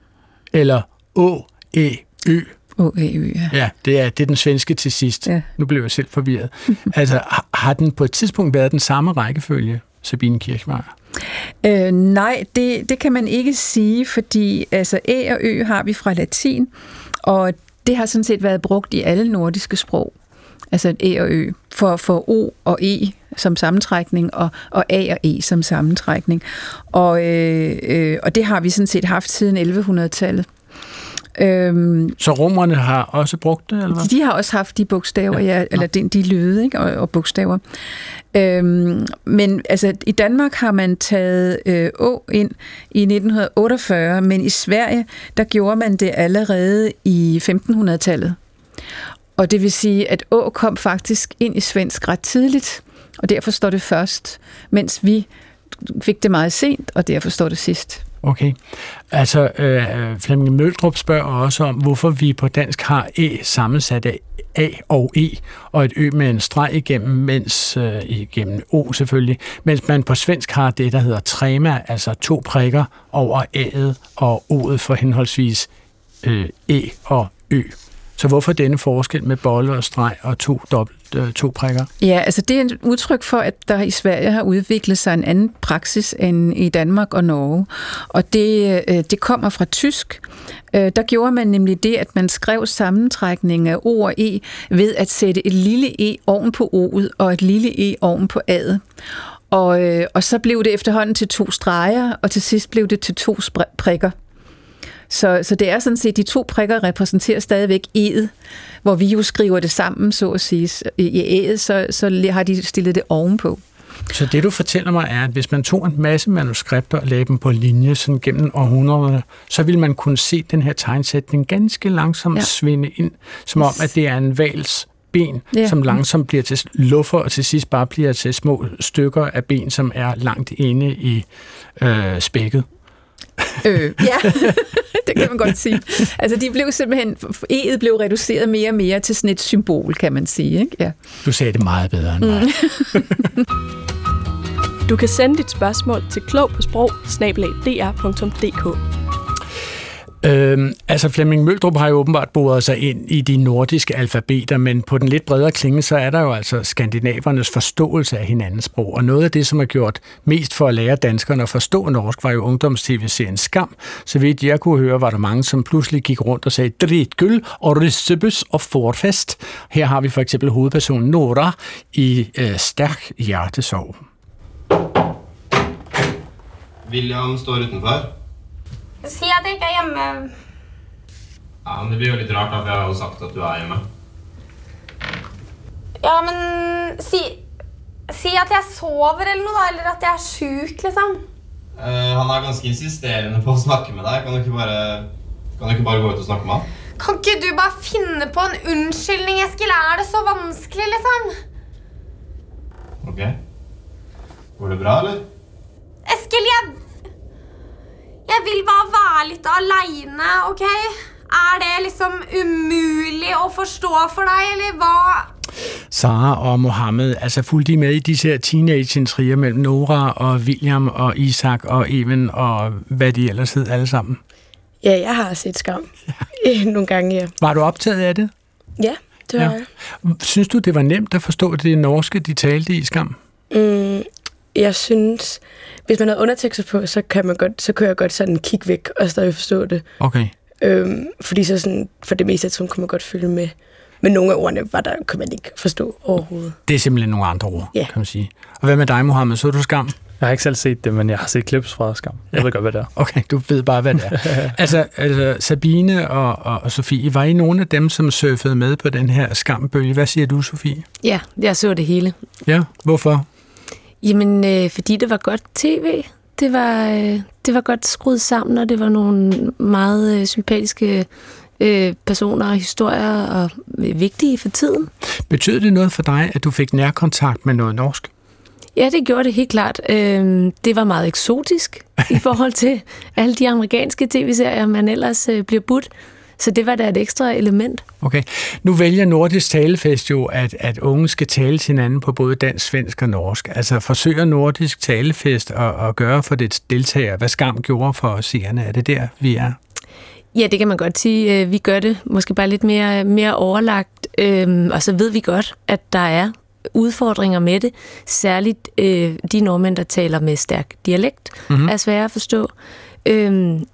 eller Å, E, Ø. O-A-Ø, ja. Ja, det er, det er den svenske til sidst. Ja. Nu blev jeg selv forvirret. altså, har den på et tidspunkt været den samme rækkefølge, Sabine Kirchmeier? Øh, nej, det, det kan man ikke sige, fordi altså, Æ og Ø har vi fra latin, og det har sådan set været brugt i alle nordiske sprog. Altså Æ og Ø, for, for O og E som sammentrækning, og, og A og E som sammentrækning. Og, øh, øh, og det har vi sådan set haft siden 1100-tallet. Øhm, så romerne har også brugt det, eller hvad? De har også haft de bogstaver, ja, ja eller de, de lyde ikke, og, og bogstaver. Øhm, men altså, i Danmark har man taget øh, Å ind i 1948, men i Sverige, der gjorde man det allerede i 1500-tallet. Og det vil sige, at Å kom faktisk ind i svensk ret tidligt, og derfor står det først, mens vi fik det meget sent, og derfor står det sidst. Okay. Altså, øh, Flemming Møldrup spørger også om, hvorfor vi på dansk har E sammensat af A og E, og et Ø med en streg igennem, mens øh, igennem O selvfølgelig, mens man på svensk har det, der hedder trema, altså to prikker over A'et og O'et for henholdsvis øh, E og Ø. Så hvorfor denne forskel med bolle og streg og to dobbelt øh, to prikker? Ja, altså det er et udtryk for, at der i Sverige har udviklet sig en anden praksis end i Danmark og Norge. Og det, øh, det kommer fra tysk. Øh, der gjorde man nemlig det, at man skrev sammentrækning af O og E ved at sætte et lille E oven på O'et og et lille E oven på A'et. Og, øh, og så blev det efterhånden til to streger, og til sidst blev det til to prikker. Så, så det er sådan set, de to prikker repræsenterer stadigvæk E'et, hvor vi jo skriver det sammen, så at sige. I E'et, så, så har de stillet det ovenpå. Så det du fortæller mig er, at hvis man tog en masse manuskripter og lagde dem på linje sådan gennem århundrederne, så ville man kunne se den her tegnsætning ganske langsomt ja. svinde ind, som om at det er en vals ben, ja. som langsomt bliver til luffer, og til sidst bare bliver til små stykker af ben, som er langt inde i øh, spækket. Øh, ja, det kan man godt sige. Altså, de blev simpelthen, E'et blev reduceret mere og mere til sådan et symbol, kan man sige. Ikke? Ja. Du sagde det meget bedre end mig. Mm. du kan sende dit spørgsmål til klog på sprog Øhm, altså Flemming Møldrup har jo åbenbart boret sig ind i de nordiske alfabeter, men på den lidt bredere klinge, så er der jo altså skandinavernes forståelse af hinandens sprog. Og noget af det, som har gjort mest for at lære danskerne at forstå norsk, var jo ungdoms-tv-serien Skam. Så vidt jeg kunne høre, var der mange, som pludselig gik rundt og sagde dritgyld og rissebus og forfest. Her har vi for eksempel hovedpersonen Nora i øh, Stærk hjertesorg. William står utenfor. Si at jeg ikke er hjemme. Ja, men Det blir jo litt rart, da, for jeg har jo sagt at du er hjemme. Ja, men si, si at jeg sover eller noe, da. Eller at jeg er sjuk, liksom. Uh, han er ganske insisterende på å snakke med deg. Kan du ikke bare, kan du ikke bare gå ut og snakke med han? Kan ikke du bare finne på en unnskyldning, Eskil? Er det så vanskelig, liksom? Ok. Går det bra, eller? Eskil, jeg jeg vil bare være litt aleine, OK? Er det liksom umulig å forstå for deg, eller hva? Sara og Mohammed, altså fulgte de med i disse her teenage-intriger mellem Nora og William og Isak og Even og hvad de ellers hed alle sammen? Ja, jeg har set Skam ja. nogle gange, ja. Var du optaget af det? Ja, det var ja. jeg. Synes du, det var nemt at forstå det norske, de talte i Skam? Mm, jeg synes, hvis man har undertekster på, så kan, man godt, så kan jeg godt sådan kigge væk og stadig forstå det. Okay. Øhm, fordi så sådan, for det meste af tiden kunne man godt følge med. Men nogle af ordene var der, kan man ikke forstå overhovedet. Det er simpelthen nogle andre ord, ja. kan man sige. Og hvad med dig, Mohammed? Så du Skam? Jeg har ikke selv set det, men jeg har set klips fra Skam. Jeg ja. ved godt, hvad det er. Okay, du ved bare, hvad det er. altså, altså, Sabine og, og, og Sofie, var I nogle af dem, som surfede med på den her skambølge? Hvad siger du, Sofie? Ja, jeg så det hele. Ja, hvorfor? Jamen, øh, fordi det var godt tv. Det var, øh, det var godt skruet sammen, og det var nogle meget øh, sympatiske øh, personer og historier, og øh, vigtige for tiden. Betød det noget for dig, at du fik nærkontakt med noget norsk? Ja, det gjorde det helt klart. Øh, det var meget eksotisk i forhold til alle de amerikanske tv-serier, man ellers øh, bliver budt. Så det var da et ekstra element. Okay. Nu vælger Nordisk Talefest jo, at, at unge skal tale til hinanden på både dansk, svensk og norsk. Altså forsøger Nordisk Talefest at, at gøre for det deltagere, hvad Skam gjorde for seerne. Er det der, vi er? Ja, det kan man godt sige. Øh, vi gør det måske bare lidt mere, mere overlagt, øhm, og så ved vi godt, at der er udfordringer med det. Særligt øh, de nordmænd, der taler med stærk dialekt, mm-hmm. er svære at forstå. Øhm,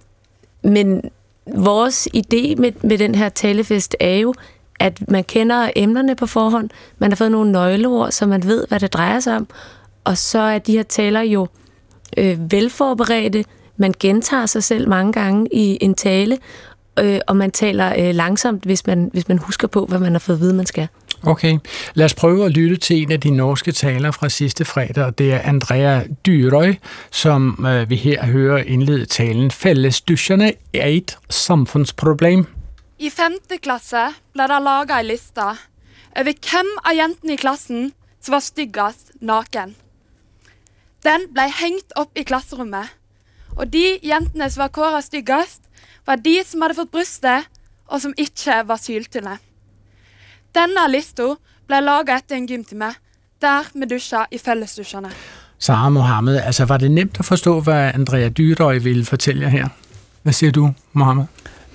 men vores idé med, med den her talefest er jo, at man kender emnerne på forhånd, man har fået nogle nøgleord, så man ved, hvad det drejer sig om, og så er de her taler jo øh, velforberedte, man gentager sig selv mange gange i en tale, øh, og man taler øh, langsomt, hvis man, hvis man husker på, hvad man har fået at vide, man skal. Okay, lad os prøve at lytte til en af de norske taler fra sidste fredag, og det er Andrea Dyrøy, som øh, vi her hører indlede talen. Fællesdusjerne er et samfundsproblem. I 5. klasse ble der laget en liste over hvem av jentene i klassen som var styggest naken. Den ble hengt opp i klasserommet, og de jentene som var kåret styggest, var de som hadde fått brystet, og som ikke var syltynne. Denne lista ble laga etter en gymtime, der vi dusja i fellesdusjene. Sara Mohammed, altså var det nemt at forstå, hvad Andrea Dyrøy ville fortælle jer her? Hvad siger du, Mohammed?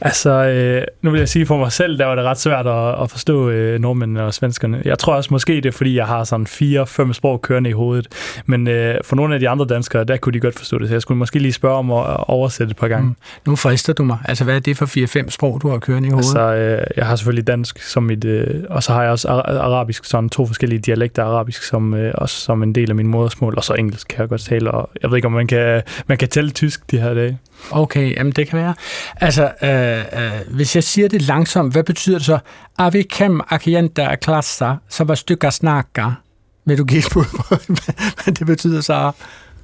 Altså, øh, nu vil jeg sige for mig selv, der var det ret svært at, at forstå øh, nordmændene og svenskerne. Jeg tror også måske, det er fordi, jeg har sådan fire-fem sprog kørende i hovedet. Men øh, for nogle af de andre danskere, der kunne de godt forstå det. Så jeg skulle måske lige spørge om at oversætte et par gange. Mm. Nu frister du mig. Altså, hvad er det for fire-fem sprog, du har kørende i hovedet? Altså, øh, jeg har selvfølgelig dansk som mit... Øh, og så har jeg også arabisk, sådan to forskellige dialekter arabisk, som øh, også som en del af min modersmål. Og så engelsk kan jeg godt tale. Og jeg ved ikke, om man kan, man kan tælle tysk de her dage. Okay, jamen det kan være. Altså, øh, øh, hvis jeg siger det langsomt, hvad betyder det så? Avi kem akienta klassa, så var stykker snakker. Vil du give på, hvad det betyder så?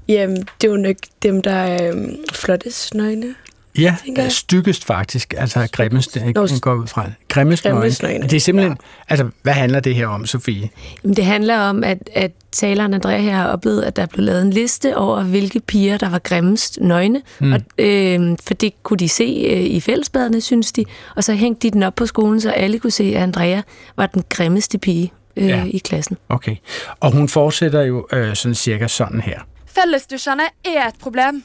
Jamen, det er jo nok dem, der er øh, flottest nøgne. Ja, stykkest faktisk, altså grimmest, Nå, går ud fra. Grimmest. Det er simpelthen, ja. altså, hvad handler det her om, Sofie? Jamen, det handler om, at, at taleren Andrea her har oplevet, at der blev lavet en liste over, hvilke piger, der var grimmest nøgne, mm. og, øh, for det kunne de se øh, i fællesbadene, synes de, og så hængte de den op på skolen, så alle kunne se, at Andrea var den grimmeste pige øh, ja. i klassen. Okay, og hun fortsætter jo øh, sådan cirka sådan her. Fællesdusjerne er et problem.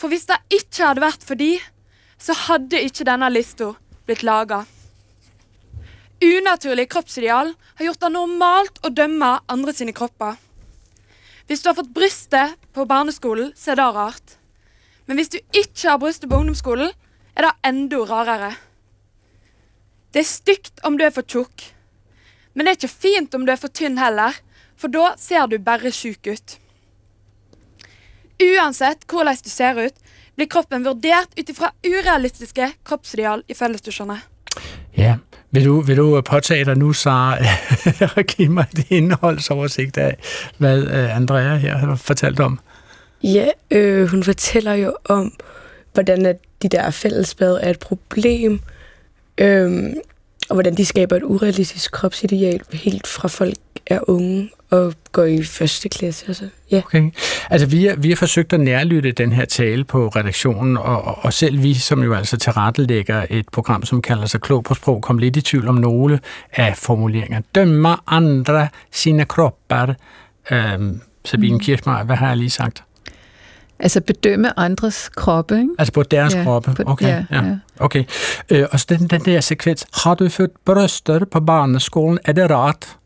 For hvis det ikke hadde vært for de, så hadde ikke denne lista blitt laga. Unaturlig kroppsideal har gjort det normalt å dømme andre sine kropper. Hvis du har fått brystet på barneskolen, så er det rart. Men hvis du ikke har brystet på ungdomsskolen, er det enda rarere. Det er stygt om du er for tjukk. Men det er ikke fint om du er for tynn heller, for da ser du bare sjuk ut. Uansett hvordan du ser ut, blir kroppen vurdert ut ifra urealistiske kroppsideal i fellesdusjene. Ja, vil du, vil du påtage dig nu, Sara, og give mig det indholdsoversigt af, hvad øh, Andrea her har fortalt om? Ja, øh, hun fortæller jo om, hvordan at de der fællesbad er et problem, øh, og hvordan de skaber et urealistisk kropsideal helt fra folk er unge og går i første klasse. Altså. Ja. Okay. Altså, vi har, vi har forsøgt at nærlytte den her tale på redaktionen, og, og, selv vi, som jo altså tilrettelægger et program, som kalder sig Klog på sprog, kom lidt i tvivl om nogle af formuleringer. Dømmer andre sine kropper. Øhm, Sabine mm. Kirchmeier, hvad har jeg lige sagt? Altså bedømme andres kroppe, ikke? Altså på deres ja, kroppe, på, okay. Ja, ja. Okay. Øh, og så den, den der sekvens. Har du født bryster på barneskolen? Er det rart?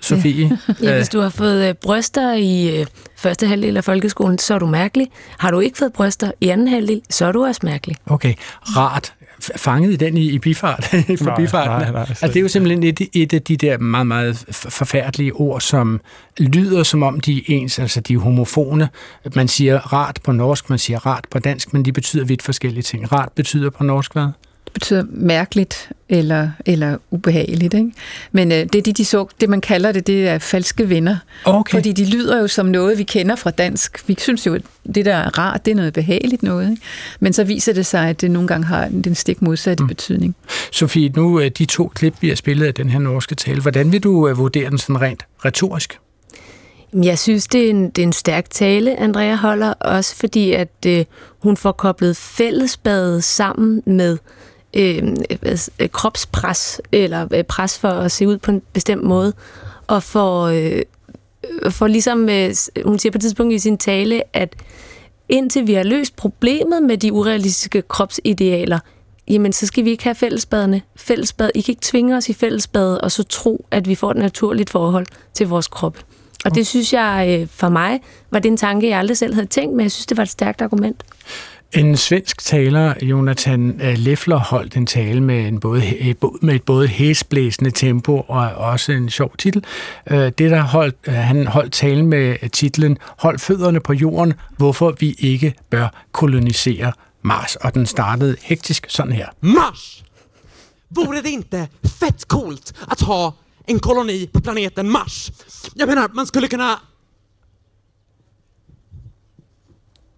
Sofie? ja, hvis du har fået øh, bryster i øh, første halvdel af folkeskolen, så er du mærkelig. Har du ikke fået bryster i anden halvdel, så er du også mærkelig. Okay, rart. Fanget i den i, i bifart, for nej, bifarten. Nej, nej, altså, det er jo simpelthen et, et af de der meget, meget forfærdelige ord, som lyder som om de er ens, altså de er homofone. Man siger rart på norsk, man siger rart på dansk, men de betyder vidt forskellige ting. Rart betyder på norsk hvad? Det betyder mærkeligt eller, eller ubehageligt. Ikke? Men øh, det, de, de så, det, man kalder det, det er falske venner. Okay. Fordi de lyder jo som noget, vi kender fra dansk. Vi synes jo, at det der er rart, det er noget behageligt noget. Ikke? Men så viser det sig, at det nogle gange har den stik modsatte mm. betydning. Sofie, nu øh, de to klip, vi har spillet af den her norske tale, hvordan vil du øh, vurdere den sådan rent retorisk? Jeg synes, det er, en, det er en stærk tale, Andrea holder, også fordi, at øh, hun får koblet fællesbadet sammen med øh, øh, kropspres, eller øh, pres for at se ud på en bestemt måde, og for, øh, for ligesom, øh, hun siger på et tidspunkt i sin tale, at indtil vi har løst problemet med de urealistiske kropsidealer, jamen så skal vi ikke have fællesbadene. Fællesbad, I kan ikke tvinge os i fællesbadet, og så tro, at vi får et naturligt forhold til vores krop. Og det synes jeg, øh, for mig, var det en tanke, jeg aldrig selv havde tænkt, men jeg synes, det var et stærkt argument. En svensk taler, Jonathan øh, Leffler, holdt en tale med, en både, øh, med et både hæsblæsende tempo og også en sjov titel. Øh, det der holdt, han holdt talen med titlen Hold fødderne på jorden, hvorfor vi ikke bør kolonisere Mars, og den startede hektisk sådan her. Mars! Vore det inte fett coolt at ha en koloni på planeten Mars? Jag menar, man skulle kunna...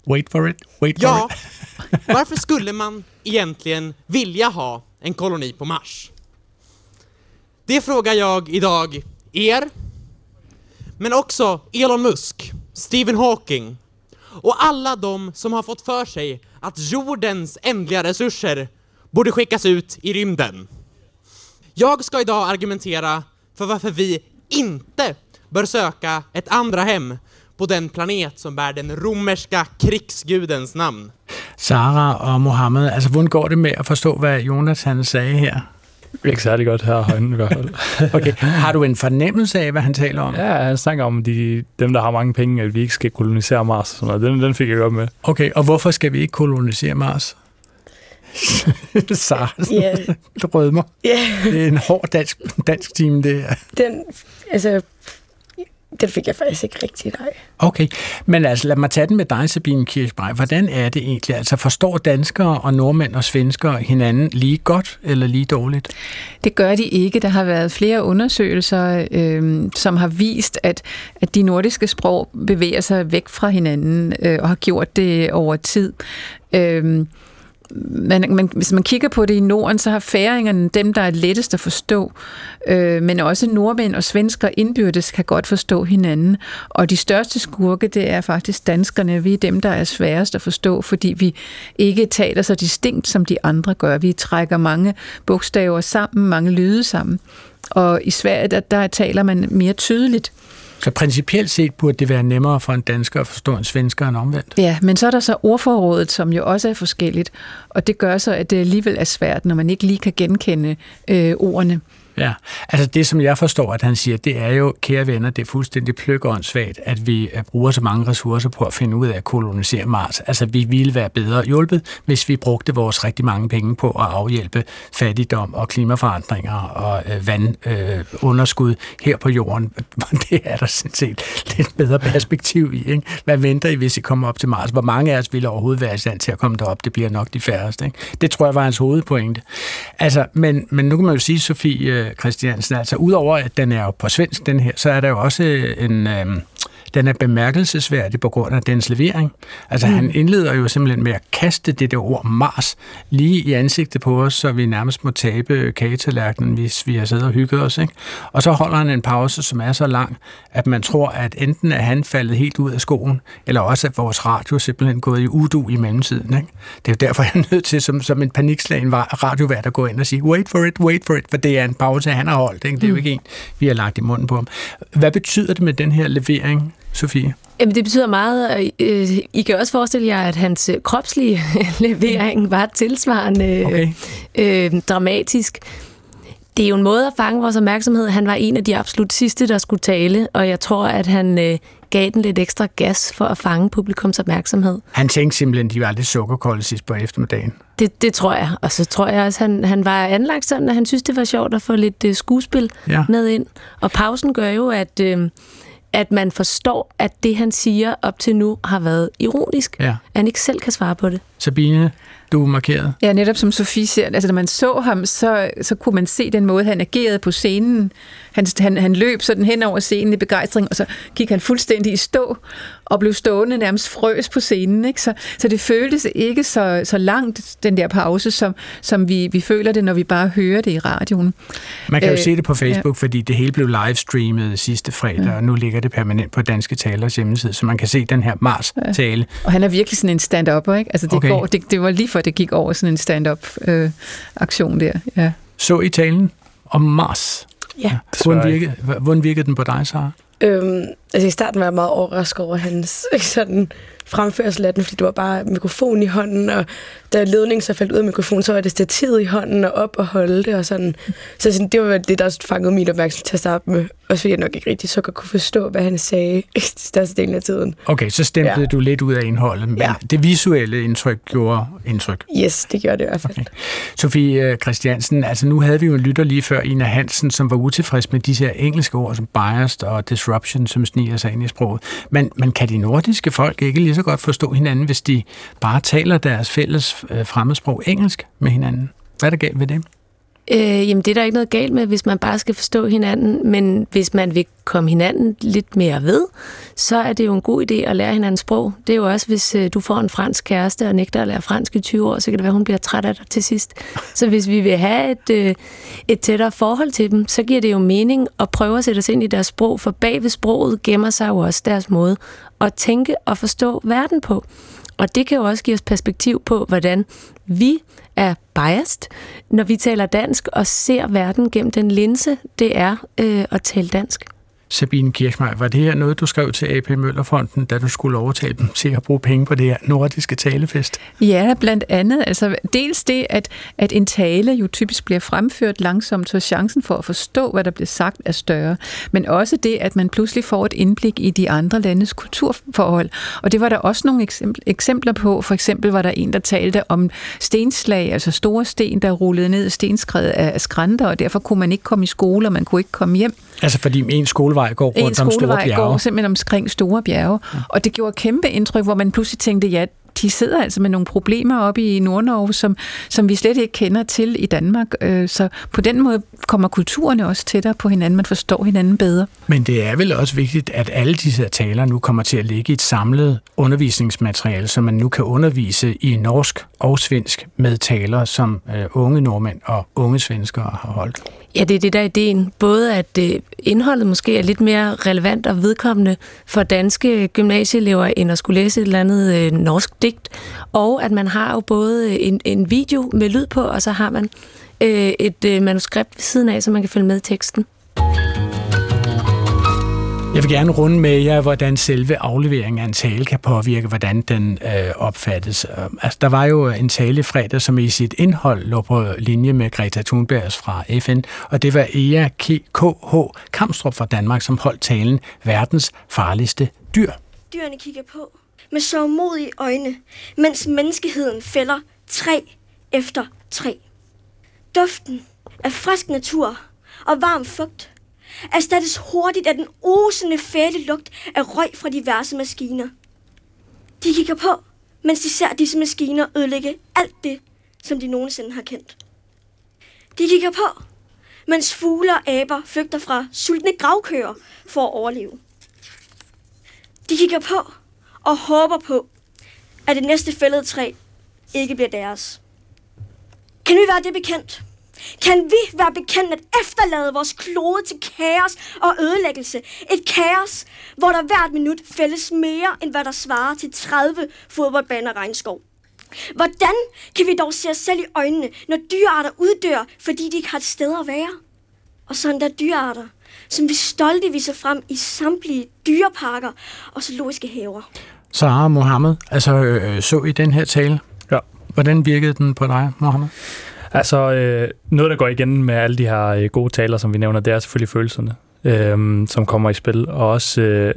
Wait for it, wait for Ja, it. varför skulle man egentligen vilja ha en koloni på Mars? Det frågar jag idag er, men också Elon Musk, Stephen Hawking och alla de som har fått för sig att jordens ändliga resurser borde skickas ut i rymden. Jag ska idag argumentera för varför vi inte bör söka ett andra hem på den planet som bär den romerska krigsgudens namn. Sara og Mohammed, altså hvordan går det med at forstå, hvad Jonathan sagde her? Ikke særlig godt her højden i hvert fald. Okay, har du en fornemmelse af, hvad han taler om? Ja, han snakker om de, dem, der har mange penge, at vi ikke skal kolonisere Mars. og Sådan noget. Den, den fik jeg godt med. Okay, og hvorfor skal vi ikke kolonisere Mars? Sara, Ja. du rødmer. Ja. Det er en hård dansk, dansk time, det her. Den, altså, den fik jeg faktisk ikke rigtig, nej. Okay, men altså lad mig tage den med dig, Sabine Kirchberg. Hvordan er det egentlig? Altså forstår danskere og nordmænd og svenskere hinanden lige godt eller lige dårligt? Det gør de ikke. Der har været flere undersøgelser, øh, som har vist, at, at de nordiske sprog bevæger sig væk fra hinanden øh, og har gjort det over tid. Øh, man, man, hvis man kigger på det i Norden, så har færingerne dem, der er lettest at forstå, øh, men også nordmænd og svensker indbyrdes kan godt forstå hinanden. Og de største skurke, det er faktisk danskerne. Vi er dem, der er sværest at forstå, fordi vi ikke taler så distinkt, som de andre gør. Vi trækker mange bogstaver sammen, mange lyde sammen. Og i Sverige, der, der taler man mere tydeligt. Så principielt set burde det være nemmere for en dansker at forstå en svensker end omvendt. Ja, men så er der så ordforrådet, som jo også er forskelligt, og det gør så, at det alligevel er svært, når man ikke lige kan genkende øh, ordene. Ja, altså det, som jeg forstår, at han siger, det er jo, kære venner, det er fuldstændig pløkkeåndssvagt, at vi øh, bruger så mange ressourcer på at finde ud af at kolonisere Mars. Altså, vi ville være bedre hjulpet, hvis vi brugte vores rigtig mange penge på at afhjælpe fattigdom og klimaforandringer og øh, vandunderskud øh, her på jorden. Det er der sådan set lidt bedre perspektiv i. Ikke? Hvad venter I, hvis I kommer op til Mars? Hvor mange af os ville overhovedet være i stand til at komme derop? Det bliver nok de færreste. Ikke? Det tror jeg var hans hovedpointe. Altså, men, men nu kan man jo sige, Sofie øh, Christiansen, altså udover at den er jo på svensk, den her, så er der jo også en... Øh, den er bemærkelsesværdig på grund af dens levering. Altså mm. han indleder jo simpelthen med at kaste det der ord Mars lige i ansigtet på os, så vi nærmest må tabe kagetallerkenen, hvis vi har siddet og hygget os. Ikke? Og så holder han en pause, som er så lang, at man tror, at enten er han faldet helt ud af skoen, eller også at vores radio simpelthen gået i udu i mellemtiden. Ikke? Det er jo derfor, jeg er nødt til som, som en panikslagen radiovært at gå ind og sige, wait for it, wait for it, for det er en pause, han har holdt. Ikke? Det er jo ikke en, vi har lagt i munden på ham. Hvad betyder det med den her levering, Sofie? Jamen, det betyder meget, øh, I kan også forestille jer, at hans øh, kropslige levering var tilsvarende okay. øh, dramatisk. Det er jo en måde at fange vores opmærksomhed. Han var en af de absolut sidste, der skulle tale, og jeg tror, at han øh, gav den lidt ekstra gas for at fange publikums opmærksomhed. Han tænkte simpelthen, at de var lidt sukkerkolde sidst på eftermiddagen. Det, det tror jeg. Og så tror jeg også, at han, han var anlagt sådan, at han synes, det var sjovt at få lidt øh, skuespil ja. med ind. Og pausen gør jo, at... Øh, at man forstår, at det, han siger op til nu, har været ironisk. Ja. At han ikke selv kan svare på det. Sabine, du er markeret. Ja, netop som Sofie siger, altså når man så ham, så, så kunne man se den måde, han agerede på scenen. Han, han, han løb sådan hen over scenen i begejstring, og så gik han fuldstændig i stå, og blev stående nærmest frøs på scenen. Ikke? Så, så det føltes ikke så, så langt, den der pause, som, som vi, vi føler det, når vi bare hører det i radioen. Man kan jo øh, se det på Facebook, ja. fordi det hele blev livestreamet sidste fredag, ja. og nu ligger det permanent på Danske Talers hjemmeside, så man kan se den her Mars-tale. Ja. Og han er virkelig sådan en stand-upper, ikke? Altså det, okay. går, det, det var lige for, det gik over sådan en stand-up-aktion øh, der. Ja. Så I talen om Mars? Ja. Hvordan virkede, hvordan virkede den på dig, Sara? Øhm, altså i starten var jeg meget overrasket over hans sådan, fremførsel af den, fordi det var bare mikrofon i hånden, og da ledningen så faldt ud af mikrofonen, så var det stativet i hånden og op og holde det, og sådan. Så sådan, det var det, der fangede min opmærksomhed til at starte med. Også fordi jeg nok ikke rigtig så godt kunne forstå, hvad han sagde i største del af tiden. Okay, så stemte ja. du lidt ud af indholdet, men ja. det visuelle indtryk gjorde indtryk. Yes, det gjorde det i hvert fald. Okay. Sofie Christiansen, altså nu havde vi jo en lytter lige før, Ina Hansen, som var utilfreds med de her engelske ord som biased og disruption, som sniger sig ind i sproget. Men, men kan de nordiske folk ikke lige så godt forstå hinanden, hvis de bare taler deres fælles øh, fremmedsprog engelsk med hinanden? Hvad er der galt ved det? Øh, jamen, det er der ikke noget galt med, hvis man bare skal forstå hinanden, men hvis man vil komme hinanden lidt mere ved, så er det jo en god idé at lære hinandens sprog. Det er jo også, hvis øh, du får en fransk kæreste og nægter at lære fransk i 20 år, så kan det være, hun bliver træt af dig til sidst. Så hvis vi vil have et, øh, et tættere forhold til dem, så giver det jo mening at prøve at sætte os ind i deres sprog, for bag ved sproget gemmer sig jo også deres måde at tænke og forstå verden på. Og det kan jo også give os perspektiv på, hvordan vi er biased, når vi taler dansk og ser verden gennem den linse, det er øh, at tale dansk. Sabine Kirchmeier, var det her noget, du skrev til AP Møllerfonden, da du skulle overtale dem til at bruge penge på det her nordiske talefest? Ja, blandt andet. Altså, dels det, at, at en tale jo typisk bliver fremført langsomt, så chancen for at forstå, hvad der bliver sagt, er større. Men også det, at man pludselig får et indblik i de andre landes kulturforhold. Og det var der også nogle eksempler på. For eksempel var der en, der talte om stenslag, altså store sten, der rullede ned stenskred af skrænter, og derfor kunne man ikke komme i skole, og man kunne ikke komme hjem. Altså fordi en skole skolevej går rundt om store bjerge. går simpelthen omkring store bjerge. Ja. Og det gjorde kæmpe indtryk, hvor man pludselig tænkte, ja, de sidder altså med nogle problemer oppe i Nordnorge, som, som vi slet ikke kender til i Danmark. Øh, så på den måde kommer kulturerne også tættere på hinanden, man forstår hinanden bedre. Men det er vel også vigtigt, at alle disse taler nu kommer til at ligge i et samlet undervisningsmateriale, så man nu kan undervise i norsk og svensk med taler, som øh, unge nordmænd og unge svenskere har holdt. Ja, det er det der ideen. Både at øh, indholdet måske er lidt mere relevant og vedkommende for danske gymnasieelever, end at skulle læse et eller andet øh, norsk digt, og at man har jo både øh, en, en video med lyd på, og så har man øh, et øh, manuskript ved siden af, så man kan følge med i teksten. Jeg vil gerne runde med jer, hvordan selve afleveringen af en tale kan påvirke, hvordan den øh, opfattes. Øh, altså, der var jo en tale fredag, som i sit indhold lå på linje med Greta Thunbergs fra FN, og det var Ea KH Kamstrup fra Danmark, som holdt talen Verdens farligste dyr. Dyrene kigger på med så modige øjne, mens menneskeheden fælder tre efter tre. Duften af frisk natur og varm fugt erstattes hurtigt af den osende fæle lugt af røg fra diverse maskiner. De kigger på, mens de ser disse maskiner ødelægge alt det, som de nogensinde har kendt. De kigger på, mens fugle og aber flygter fra sultne gravkøer for at overleve. De kigger på og håber på, at det næste fældede træ ikke bliver deres. Kan vi være det bekendt? Kan vi være bekendt at efterlade vores klode til kaos og ødelæggelse? Et kaos, hvor der hvert minut fælles mere, end hvad der svarer til 30 fodboldbaner regnskov. Hvordan kan vi dog se os selv i øjnene, når dyrearter uddør, fordi de ikke har et sted at være? Og sådan der dyrearter, som vi stolte viser frem i samtlige dyreparker og zoologiske haver. Sara Mohammed, altså øh, så I den her tale? Ja. Hvordan virkede den på dig, Mohammed? Altså, øh, noget, der går igen med alle de her øh, gode taler, som vi nævner, det er selvfølgelig følelserne, øh, som kommer i spil, og også øh,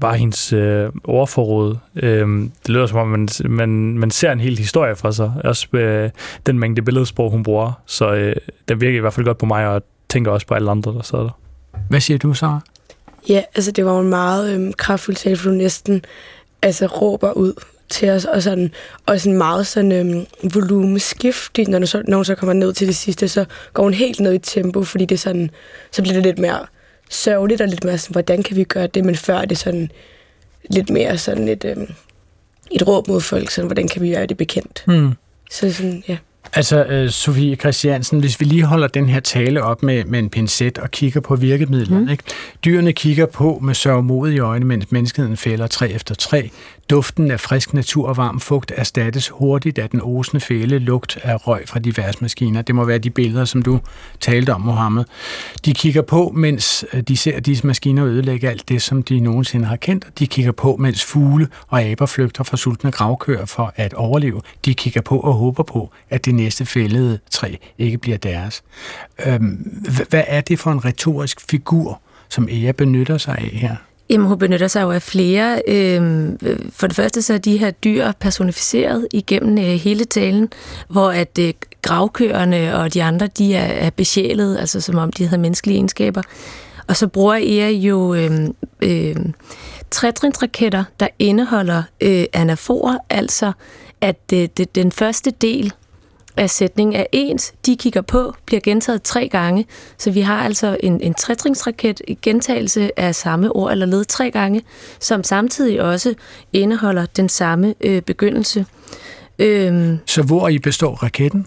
bare hendes øh, ordforråd. Øh, det lyder som om, man, man, man ser en hel historie fra sig, også øh, den mængde billedsprog, hun bruger, så øh, den virker i hvert fald godt på mig, og tænker også på alle andre, der sidder der. Hvad siger du, så? Ja, altså det var en meget øhm, kraftfuld tale, for du næsten altså, råber ud til os, og sådan, og sådan meget sådan øhm, volumeskiftigt, når, så, når hun så kommer ned til det sidste, så går hun helt ned i tempo, fordi det sådan, så bliver det lidt mere sørgeligt, og lidt mere sådan, hvordan kan vi gøre det, men før er det sådan lidt mere sådan et, øhm, et råb mod folk, sådan, hvordan kan vi gøre det bekendt. Hmm. Så sådan, ja. Altså, øh, Sofie Christiansen, hvis vi lige holder den her tale op med, med en pincet og kigger på virkemidlerne, mm. ikke? Dyrene kigger på med sørgmodige øjne, mens menneskeheden fælder tre efter tre. Duften af frisk natur og varm fugt erstattes hurtigt af den osende fæle lugt af røg fra diverse maskiner. Det må være de billeder, som du talte om, Mohammed. De kigger på, mens øh, de ser disse maskiner ødelægge alt det, som de nogensinde har kendt. De kigger på, mens fugle og aber flygter fra sultne gravkøer for at overleve. De kigger på og håber på, at det næste fældede træ ikke bliver deres. Øhm, hvad er det for en retorisk figur, som Ea benytter sig af her? Jamen, hun benytter sig jo af flere. Øhm, for det første så er de her dyr personificeret igennem øh, hele talen, hvor at øh, gravkøerne og de andre, de er, er besjælet, altså som om de havde menneskelige egenskaber. Og så bruger Ea jo øh, øh, trætrinsraketter, der indeholder øh, anaforer, altså at øh, det, den første del af sætningen er ens, de kigger på, bliver gentaget tre gange. Så vi har altså en, en trætrinsraket, en gentagelse af samme ord eller led tre gange, som samtidig også indeholder den samme øh, begyndelse. Øhm, Så hvor I består raketten?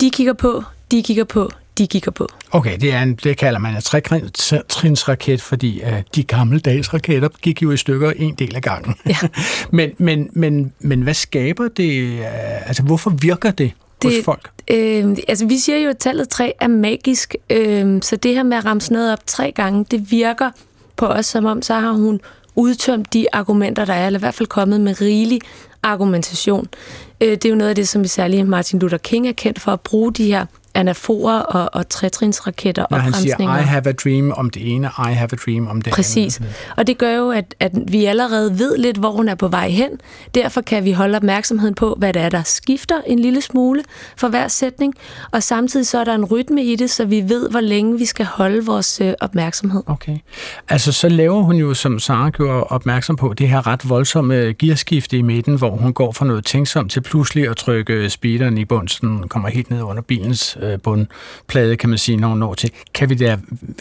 de kigger på, de kigger på, de kigger på. Okay, det, er en, det kalder man en tretrinsraket, fordi uh, de gammeldags raketter gik jo i stykker en del af gangen. Ja. men, men, men, men hvad skaber det? Uh, altså, hvorfor virker det, det hos folk? Øh, altså, vi siger jo, at tallet 3 er magisk, øh, så det her med at ramme noget op tre gange, det virker på os, som om så har hun udtømt de argumenter, der er, eller i hvert fald kommet med rigelig argumentation. Øh, det er jo noget af det, som særligt Martin Luther King er kendt for at bruge de her anaforer og, og trætrinsraketter og han siger. I have a dream om det ene, I have a dream om det Præcis. andet. Og det gør jo, at, at vi allerede ved lidt, hvor hun er på vej hen. Derfor kan vi holde opmærksomheden på, hvad det er, der skifter en lille smule for hver sætning. Og samtidig så er der en rytme i det, så vi ved, hvor længe vi skal holde vores øh, opmærksomhed. Okay. Altså, så laver hun jo, som Sara gjorde opmærksom på, det her ret voldsomme gearskifte i midten, hvor hun går fra noget tænksomt til pludselig at trykke speederen i bunsen, kommer helt ned under bilens øh, Øh, bundplade, kan man sige, når hun når til. Kan vi, der,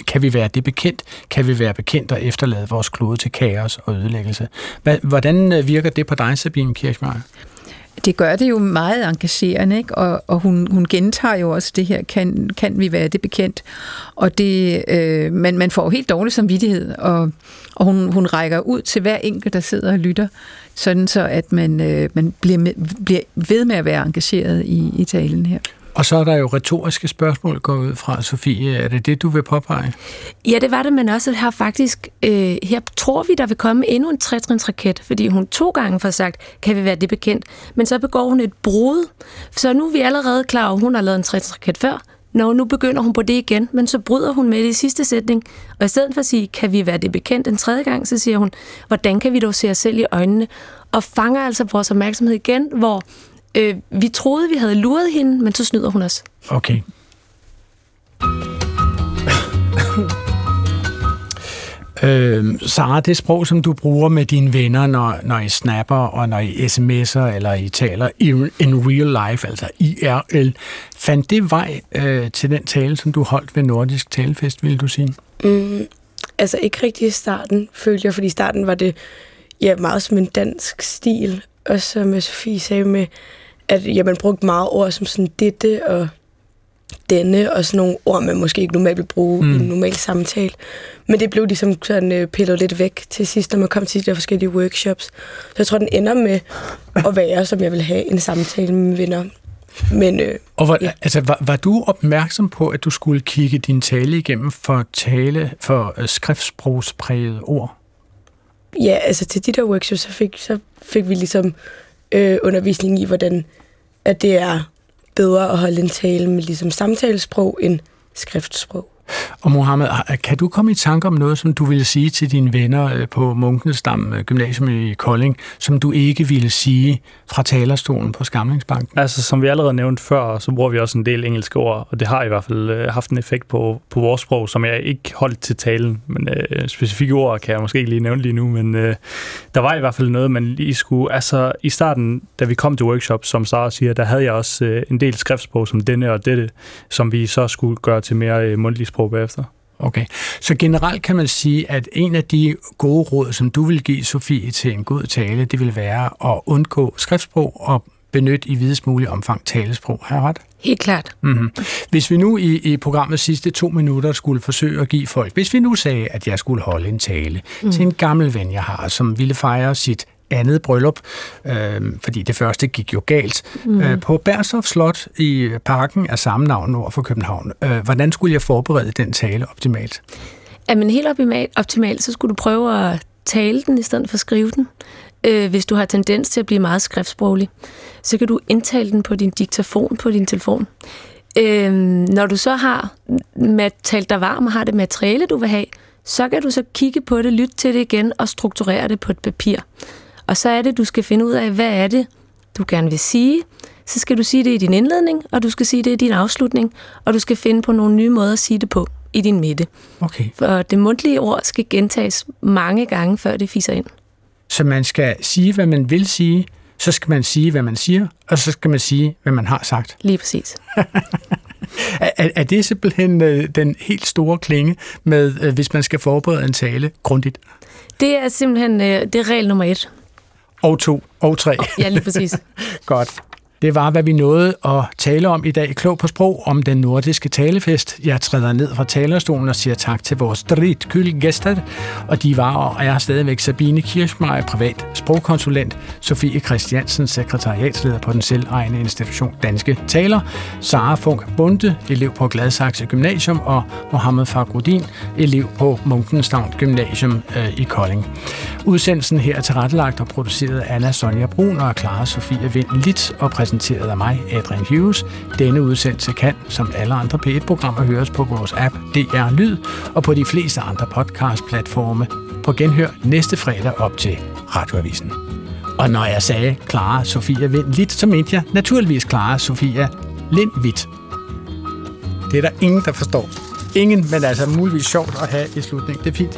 kan vi være det bekendt? Kan vi være bekendt og efterlade vores klode til kaos og ødelæggelse? Hvordan øh, virker det på dig, Sabine Kirchmeier? Det gør det jo meget engagerende, ikke? Og, og hun, hun gentager jo også det her, kan, kan vi være det bekendt? Og det, øh, man, man får jo helt dårlig samvittighed, og, og hun, hun rækker ud til hver enkelt, der sidder og lytter, sådan så at man, øh, man bliver, med, bliver ved med at være engageret i, i talen her. Og så er der jo retoriske spørgsmål gået ud fra, Sofie. Er det det, du vil påpege? Ja, det var det, men også her faktisk, øh, her tror vi, der vil komme endnu en trætrinsraket, fordi hun to gange får sagt, kan vi være det bekendt, men så begår hun et brud. Så nu er vi allerede klar over, at hun har lavet en trætrinsraket før, Nå, nu begynder hun på det igen, men så bryder hun med det i sidste sætning. Og i stedet for at sige, kan vi være det bekendt en tredje gang, så siger hun, hvordan kan vi dog se os selv i øjnene? Og fanger altså vores opmærksomhed igen, hvor øh, vi troede, vi havde luret hende, men så snyder hun os. Okay. Øh, Sara, det sprog, som du bruger med dine venner, når, når I snapper, og når I sms'er, eller I taler in, in real life, altså IRL, fandt det vej øh, til den tale, som du holdt ved Nordisk Talefest, vil du sige? Mm, altså ikke rigtig i starten, følte jeg, fordi i starten var det ja, meget som en dansk stil, og som Sofie sagde med, at ja, man brugte meget ord som sådan dette og denne, og sådan nogle ord, man måske ikke normalt vil bruge mm. i en normal samtale. Men det blev ligesom sådan øh, pillet lidt væk til sidst, når man kom til de der forskellige workshops. Så jeg tror, den ender med at være, som jeg vil have en samtale med mine venner. Men, øh, og var, ja. altså, var, var du opmærksom på, at du skulle kigge din tale igennem for tale for uh, skriftsprogspræget ord? Ja, altså til de der workshops, så fik, så fik vi ligesom øh, undervisning i, hvordan at det er bedre at holde en tale med ligesom samtalesprog end skriftsprog. Og Mohammed, ah, ah, kan du komme i tanke om noget, som du ville sige til dine venner øh, på Munkensdam øh, Gymnasium i Kolding, som du ikke ville sige fra talerstolen på Skamlingsbanken? Altså, som vi allerede nævnte før, så bruger vi også en del engelske ord, og det har i hvert fald øh, haft en effekt på, på vores sprog, som jeg ikke holdt til talen. Men øh, specifikke ord kan jeg måske ikke lige nævne lige nu, men øh, der var i hvert fald noget, man lige skulle... Altså, i starten, da vi kom til workshop, som Sara siger, der havde jeg også øh, en del skriftsprog som denne og dette, som vi så skulle gøre til mere øh, mundtlig sprog bagefter. Okay, så generelt kan man sige, at en af de gode råd, som du vil give Sofie til en god tale, det vil være at undgå skriftsprog og benytte i videst mulig omfang talesprog. Har jeg ret? Helt klart. Mm-hmm. Hvis vi nu i, i programmets sidste to minutter skulle forsøge at give folk, hvis vi nu sagde, at jeg skulle holde en tale mm. til en gammel ven, jeg har, som ville fejre sit andet bryllup, øh, fordi det første gik jo galt, mm. øh, på Bernstorff Slot i parken af samme navn nord for København. Øh, hvordan skulle jeg forberede den tale optimalt? Jamen helt optimalt, optimalt, så skulle du prøve at tale den i stedet for at skrive den. Øh, hvis du har tendens til at blive meget skriftsproglig, så kan du indtale den på din diktafon på din telefon. Øh, når du så har talt dig varm og har det materiale, du vil have, så kan du så kigge på det, lytte til det igen og strukturere det på et papir. Og så er det, du skal finde ud af, hvad er det, du gerne vil sige. Så skal du sige det i din indledning, og du skal sige det i din afslutning, og du skal finde på nogle nye måder at sige det på i din midte. Okay. For det mundtlige ord skal gentages mange gange, før det fiser ind. Så man skal sige, hvad man vil sige, så skal man sige, hvad man siger, og så skal man sige, hvad man har sagt. Lige præcis. er, er det simpelthen øh, den helt store klinge med, øh, hvis man skal forberede en tale grundigt? Det er simpelthen øh, det er regel nummer et. Og to, og tre. Ja, lige præcis. Godt. Det var, hvad vi nåede at tale om i dag. Klog på sprog om den nordiske talefest. Jeg træder ned fra talerstolen og siger tak til vores dritkylgæster. Og de var og er stadigvæk Sabine Kirschmeier, privat sprogkonsulent, Sofie Christiansen, sekretariatsleder på den selvejende institution Danske Taler, Sara Funk Bunde, elev på Gladsaxe Gymnasium, og Mohammed Fagrudin, elev på Munkenstavn Gymnasium øh, i Kolding. Udsendelsen her er tilrettelagt og produceret af Anna Sonja Brun og Clara Sofie Vind Litz og præsenteret af mig, Adrian Hughes. Denne udsendelse kan, som alle andre P1-programmer, høres på vores app DR Lyd og på de fleste andre podcast-platforme på genhør næste fredag op til Radioavisen. Og når jeg sagde Clara Sofia Vind lidt, så mente jeg naturligvis Clara Sofia Lind Det er der ingen, der forstår. Ingen, men altså muligvis sjovt at have i slutningen. Det er fint.